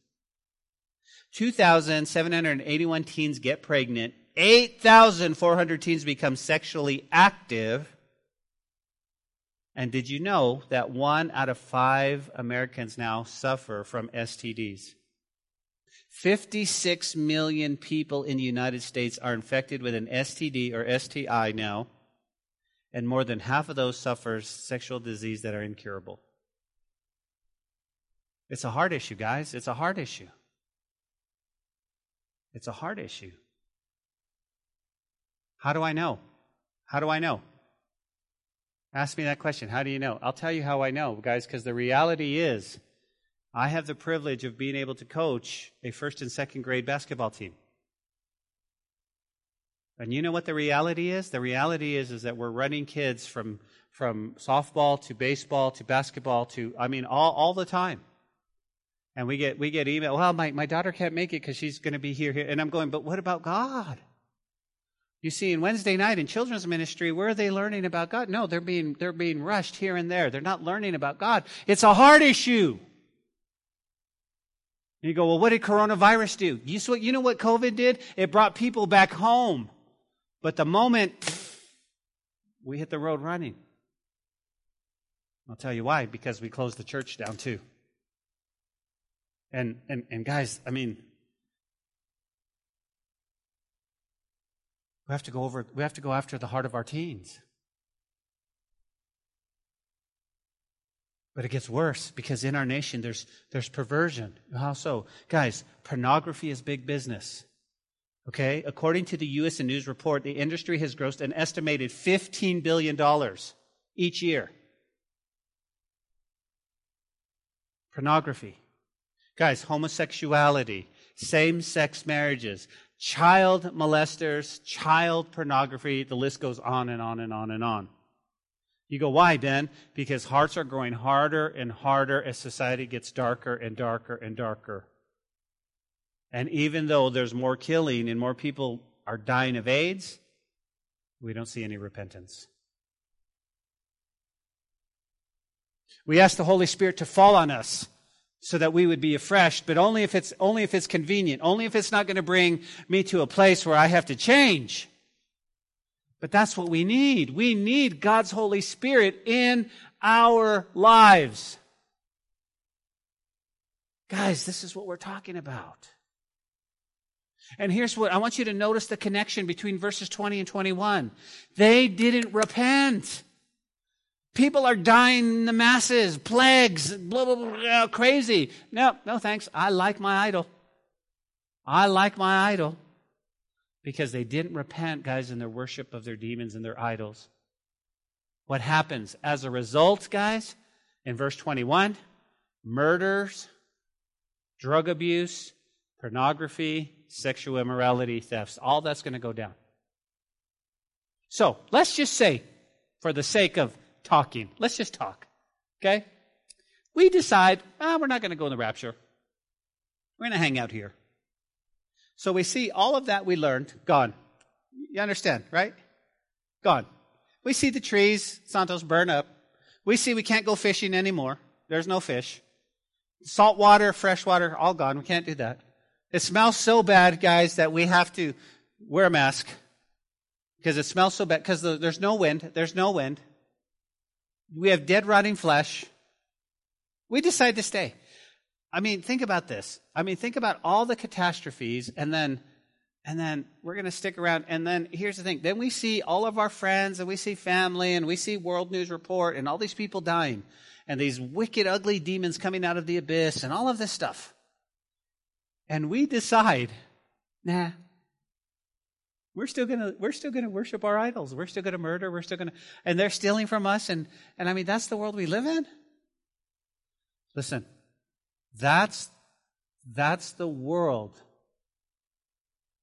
2,781 teens get pregnant. 8,400 teens become sexually active. And did you know that one out of five Americans now suffer from STDs? 56 million people in the United States are infected with an STD or STI now, and more than half of those suffer sexual disease that are incurable. It's a hard issue, guys. It's a hard issue. It's a hard issue. How do I know? How do I know? Ask me that question. How do you know? I'll tell you how I know, guys, because the reality is I have the privilege of being able to coach a first and second grade basketball team. And you know what the reality is? The reality is is that we're running kids from from softball to baseball to basketball to I mean all all the time. And we get we get email, well, my, my daughter can't make it because she's gonna be here, here. And I'm going, but what about God? You see, in Wednesday night in children's ministry, where are they learning about God? No, they're being they're being rushed here and there. They're not learning about God. It's a hard issue. You go, well, what did coronavirus do? You, you know what COVID did? It brought people back home. But the moment we hit the road running, I'll tell you why, because we closed the church down too. And, and, and guys, I mean, we have to go over, we have to go after the heart of our teens. But it gets worse because in our nation there's, there's perversion. How so? Guys, pornography is big business. Okay? According to the U.S. News report, the industry has grossed an estimated $15 billion each year. Pornography. Guys, homosexuality, same sex marriages, child molesters, child pornography, the list goes on and on and on and on. You go, why, Ben? Because hearts are growing harder and harder as society gets darker and darker and darker. And even though there's more killing and more people are dying of AIDS, we don't see any repentance. We ask the Holy Spirit to fall on us so that we would be afresh, but only if it's, only if it's convenient, only if it's not going to bring me to a place where I have to change. But that's what we need. We need God's Holy Spirit in our lives. Guys, this is what we're talking about. And here's what I want you to notice the connection between verses 20 and 21. They didn't repent. People are dying in the masses, plagues, blah, blah, blah, crazy. No, no thanks. I like my idol. I like my idol because they didn't repent, guys, in their worship of their demons and their idols. What happens as a result, guys, in verse 21 murders, drug abuse, pornography, sexual immorality, thefts, all that's going to go down. So let's just say, for the sake of talking, let's just talk. Okay? We decide, ah, we're not going to go in the rapture. We're going to hang out here. So we see all of that we learned gone. You understand, right? Gone. We see the trees, Santos, burn up. We see we can't go fishing anymore. There's no fish. Salt water, fresh water, all gone. We can't do that. It smells so bad, guys, that we have to wear a mask because it smells so bad because there's no wind. There's no wind. We have dead, rotting flesh. We decide to stay. I mean, think about this. I mean, think about all the catastrophes and then and then we're going to stick around and then here's the thing. Then we see all of our friends and we see family and we see World News Report and all these people dying and these wicked ugly demons coming out of the abyss and all of this stuff. And we decide, nah, we're still gonna we're still gonna worship our idols. We're still gonna murder. We're still gonna and they're stealing from us. And and I mean that's the world we live in. Listen, that's, that's the world,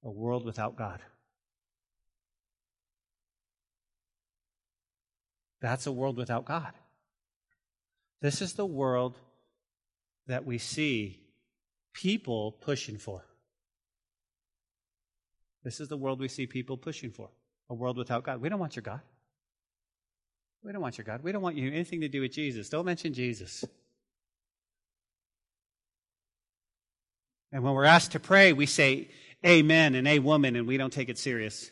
a world without God. That's a world without God. This is the world that we see people pushing for. This is the world we see people pushing for. A world without God. We don't want your God. We don't want your God. We don't want you anything to do with Jesus. Don't mention Jesus. And when we're asked to pray, we say amen and a woman, and we don't take it serious.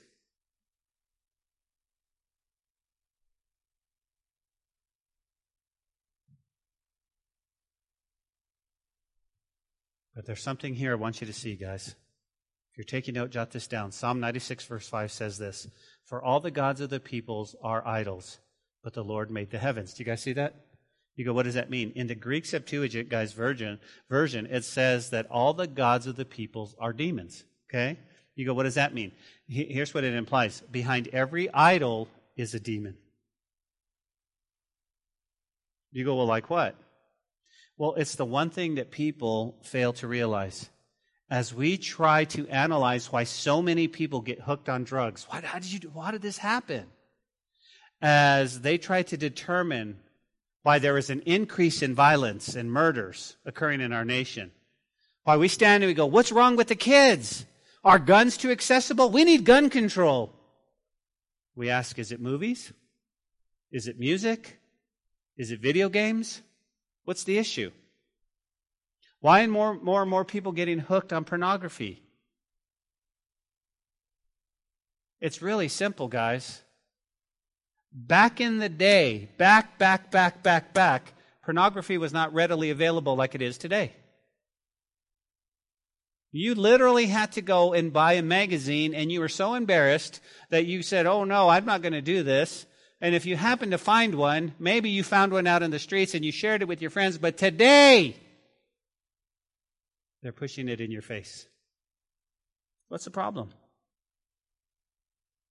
But there's something here I want you to see, guys. If you're taking note, jot this down. Psalm 96, verse 5 says this For all the gods of the peoples are idols, but the Lord made the heavens. Do you guys see that? You go, what does that mean? In the Greek Septuagint, guys, version, version, it says that all the gods of the peoples are demons. Okay? You go, what does that mean? Here's what it implies. Behind every idol is a demon. You go, well, like what? Well, it's the one thing that people fail to realize. As we try to analyze why so many people get hooked on drugs, why, how did you, why did this happen? As they try to determine why there is an increase in violence and murders occurring in our nation. Why we stand and we go, what's wrong with the kids? Are guns too accessible? We need gun control. We ask, is it movies? Is it music? Is it video games? What's the issue? Why are more, more and more people getting hooked on pornography? It's really simple, guys. Back in the day, back, back, back, back, back, pornography was not readily available like it is today. You literally had to go and buy a magazine, and you were so embarrassed that you said, Oh no, I'm not going to do this. And if you happened to find one, maybe you found one out in the streets and you shared it with your friends, but today they're pushing it in your face. What's the problem?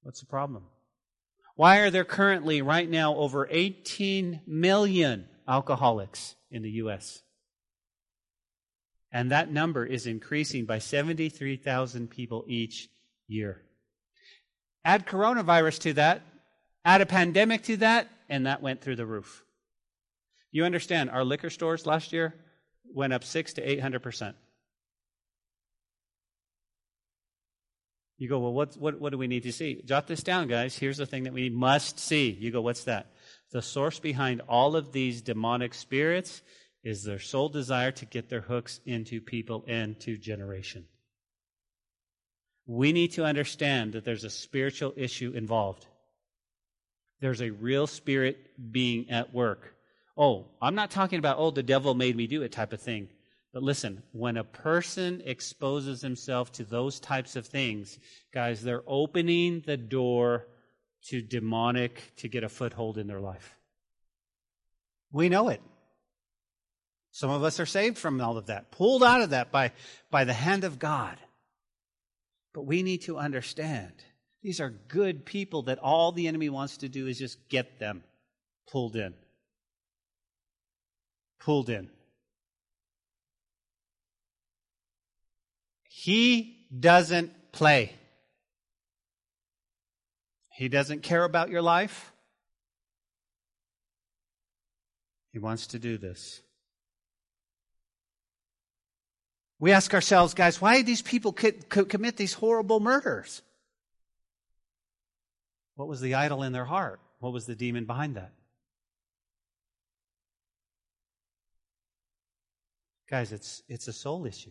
What's the problem? Why are there currently, right now, over 18 million alcoholics in the U.S.? And that number is increasing by 73,000 people each year. Add coronavirus to that, add a pandemic to that, and that went through the roof. You understand, our liquor stores last year went up six to eight hundred percent. You go, well, what, what, what do we need to see? Jot this down, guys. Here's the thing that we must see. You go, what's that? The source behind all of these demonic spirits is their sole desire to get their hooks into people and to generation. We need to understand that there's a spiritual issue involved. There's a real spirit being at work. Oh, I'm not talking about, oh, the devil made me do it type of thing. But listen, when a person exposes himself to those types of things, guys, they're opening the door to demonic to get a foothold in their life. We know it. Some of us are saved from all of that, pulled out of that by, by the hand of God. But we need to understand these are good people that all the enemy wants to do is just get them pulled in. Pulled in. He doesn't play. He doesn't care about your life. He wants to do this. We ask ourselves, guys, why did these people commit these horrible murders? What was the idol in their heart? What was the demon behind that? Guys, it's, it's a soul issue.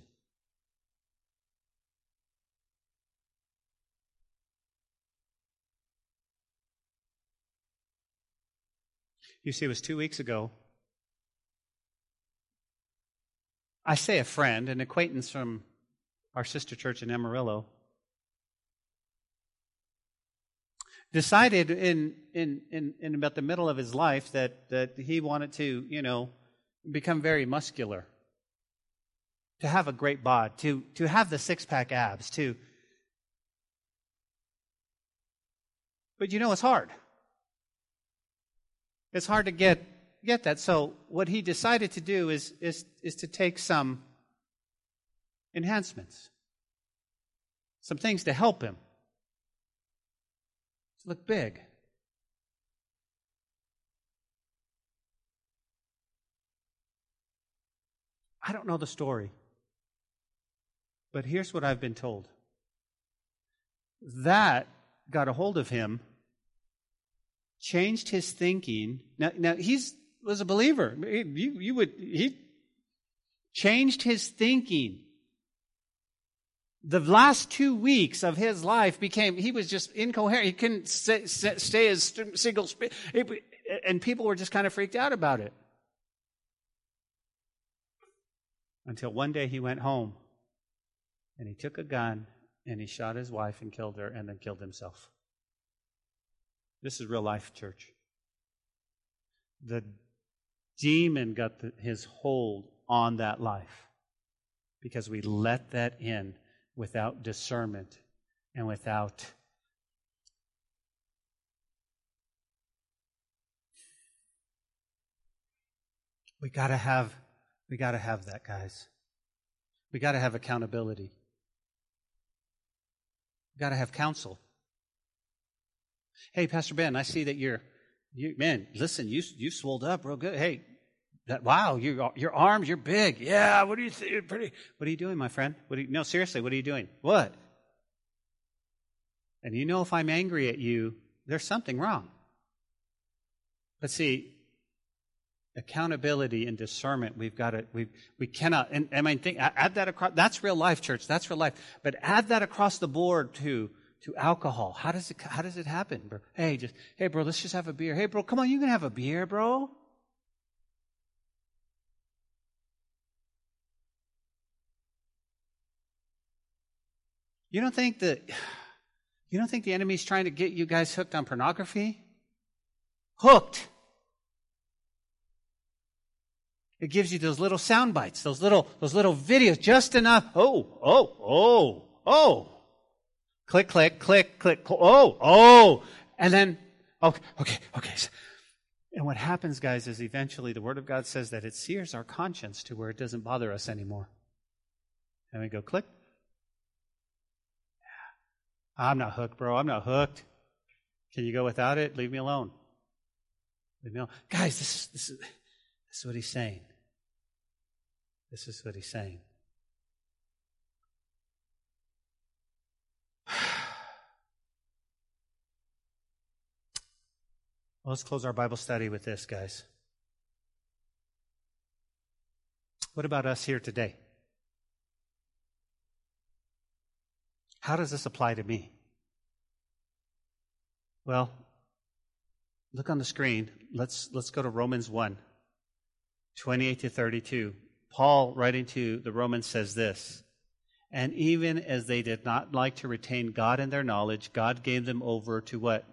You see, it was two weeks ago I say a friend, an acquaintance from our sister church in Amarillo, decided in, in, in, in about the middle of his life that, that he wanted to, you know, become very muscular, to have a great bod, to, to have the six pack abs, to. But you know, it's hard. It's hard to get get that. So what he decided to do is, is, is to take some enhancements, some things to help him to look big. I don't know the story, but here's what I've been told. That got a hold of him, changed his thinking. Now, now he's was a believer. You, you would, he changed his thinking. The last two weeks of his life became, he was just incoherent. He couldn't stay, stay as single, and people were just kind of freaked out about it. Until one day he went home and he took a gun and he shot his wife and killed her and then killed himself. This is real life, church. The demon got the, his hold on that life because we let that in without discernment and without we got to have we got to have that guys. We got to have accountability. We got to have counsel hey pastor ben i see that you're you man listen you you swolled up real good hey that, wow, your, your arms, you're big. Yeah, what are you, th- pretty. What are you doing, my friend? What are you, no, seriously, what are you doing? What? And you know if I'm angry at you, there's something wrong. But see, accountability and discernment, we've got to, we we cannot, and, and I think, add that across, that's real life, church, that's real life. But add that across the board to, to alcohol. How does it, how does it happen, bro? Hey, just, hey, bro, let's just have a beer. Hey, bro, come on, you can have a beer, bro. You don't think that you don't think the enemy's trying to get you guys hooked on pornography? Hooked. It gives you those little sound bites, those little, those little videos, just enough. Oh, oh, oh, oh. Click, click, click, click. Oh, oh. And then, okay, okay, okay. And what happens, guys, is eventually the Word of God says that it sears our conscience to where it doesn't bother us anymore. And we go, click. I'm not hooked, bro. I'm not hooked. Can you go without it? Leave me alone. Leave me alone. Guys, this, is, this, is, this is what he's saying. This is what he's saying. Well, let's close our Bible study with this, guys. What about us here today? How does this apply to me? Well, look on the screen. Let's, let's go to Romans 1 28 to 32. Paul, writing to the Romans, says this And even as they did not like to retain God in their knowledge, God gave them over to what?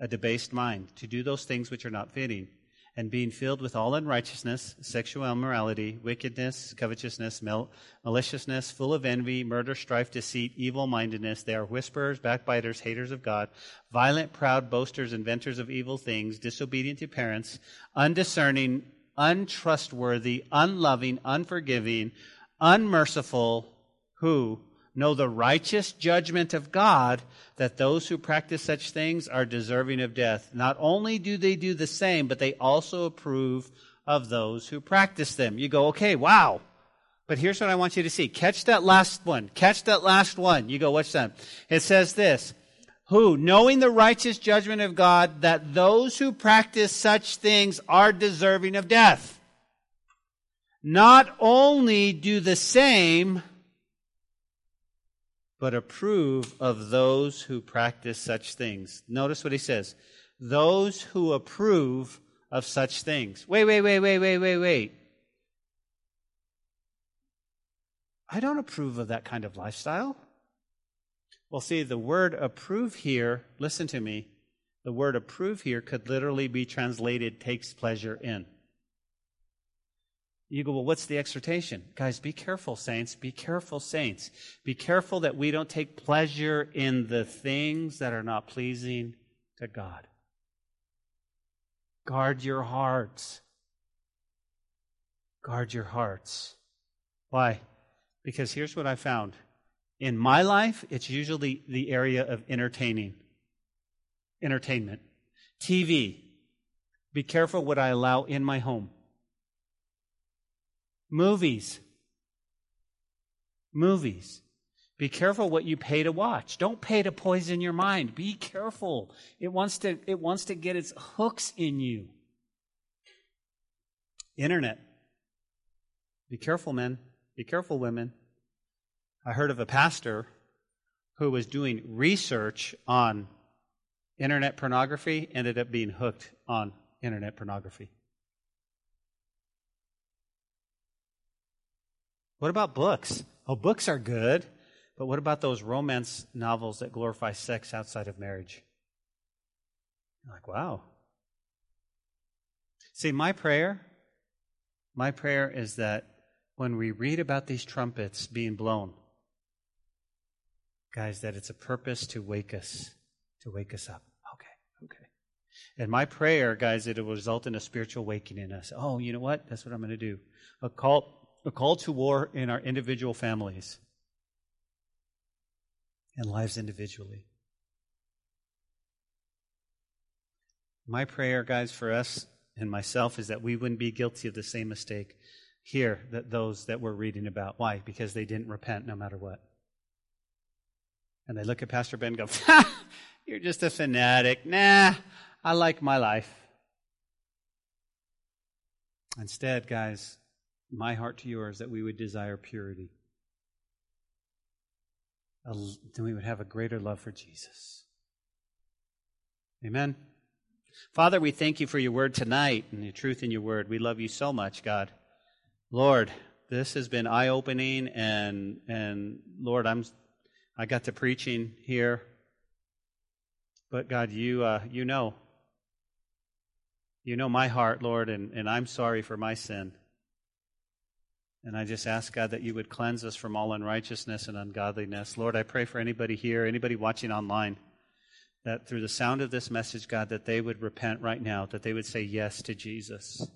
A debased mind, to do those things which are not fitting. And being filled with all unrighteousness, sexual immorality, wickedness, covetousness, mal- maliciousness, full of envy, murder, strife, deceit, evil mindedness, they are whisperers, backbiters, haters of God, violent, proud, boasters, inventors of evil things, disobedient to parents, undiscerning, untrustworthy, unloving, unforgiving, unmerciful, who know the righteous judgment of God that those who practice such things are deserving of death. Not only do they do the same, but they also approve of those who practice them. You go, okay, wow. But here's what I want you to see. Catch that last one. Catch that last one. You go, what's that? It says this who, knowing the righteous judgment of God, that those who practice such things are deserving of death, not only do the same, but approve of those who practice such things. Notice what he says those who approve of such things. Wait, wait, wait, wait, wait, wait, wait. I don't approve of that kind of lifestyle. Well, see, the word approve here, listen to me, the word approve here could literally be translated takes pleasure in. You go, well, what's the exhortation? Guys, be careful, saints. Be careful, saints. Be careful that we don't take pleasure in the things that are not pleasing to God. Guard your hearts. Guard your hearts. Why? Because here's what I found in my life, it's usually the area of entertaining, entertainment. TV. Be careful what I allow in my home. Movies. Movies. Be careful what you pay to watch. Don't pay to poison your mind. Be careful. It wants to, it wants to get its hooks in you. Internet. Be careful, men. Be careful, women. I heard of a pastor who was doing research on internet pornography, ended up being hooked on internet pornography. What about books? Oh, books are good, but what about those romance novels that glorify sex outside of marriage? You're like, wow. See, my prayer, my prayer is that when we read about these trumpets being blown, guys, that it's a purpose to wake us, to wake us up. Okay, okay. And my prayer, guys, that it will result in a spiritual awakening in us. Oh, you know what? That's what I'm going to do. A call, a call to war in our individual families and lives individually. My prayer, guys, for us and myself is that we wouldn't be guilty of the same mistake here that those that we're reading about. Why? Because they didn't repent no matter what. And they look at Pastor Ben and go, You're just a fanatic. Nah, I like my life. Instead, guys, my heart to yours that we would desire purity. Then we would have a greater love for Jesus. Amen. Father, we thank you for your word tonight and the truth in your word. We love you so much, God. Lord, this has been eye opening and and Lord, I'm I got to preaching here. But God, you, uh, you know. You know my heart, Lord, and, and I'm sorry for my sin. And I just ask, God, that you would cleanse us from all unrighteousness and ungodliness. Lord, I pray for anybody here, anybody watching online, that through the sound of this message, God, that they would repent right now, that they would say yes to Jesus.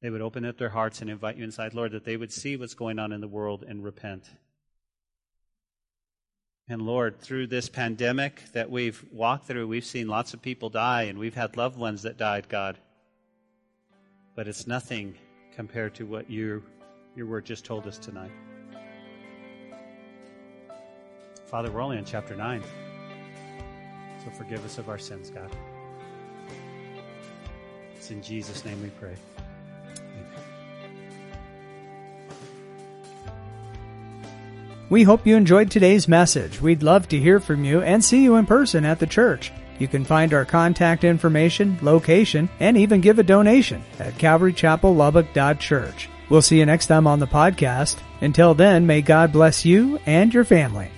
They would open up their hearts and invite you inside, Lord, that they would see what's going on in the world and repent. And Lord, through this pandemic that we've walked through, we've seen lots of people die and we've had loved ones that died, God. But it's nothing compared to what you, your word just told us tonight. Father, we're only in chapter 9. So forgive us of our sins, God. It's in Jesus' name we pray. We hope you enjoyed today's message. We'd love to hear from you and see you in person at the church. You can find our contact information, location, and even give a donation at calvarychapellubbock.church. We'll see you next time on the podcast. Until then, may God bless you and your family.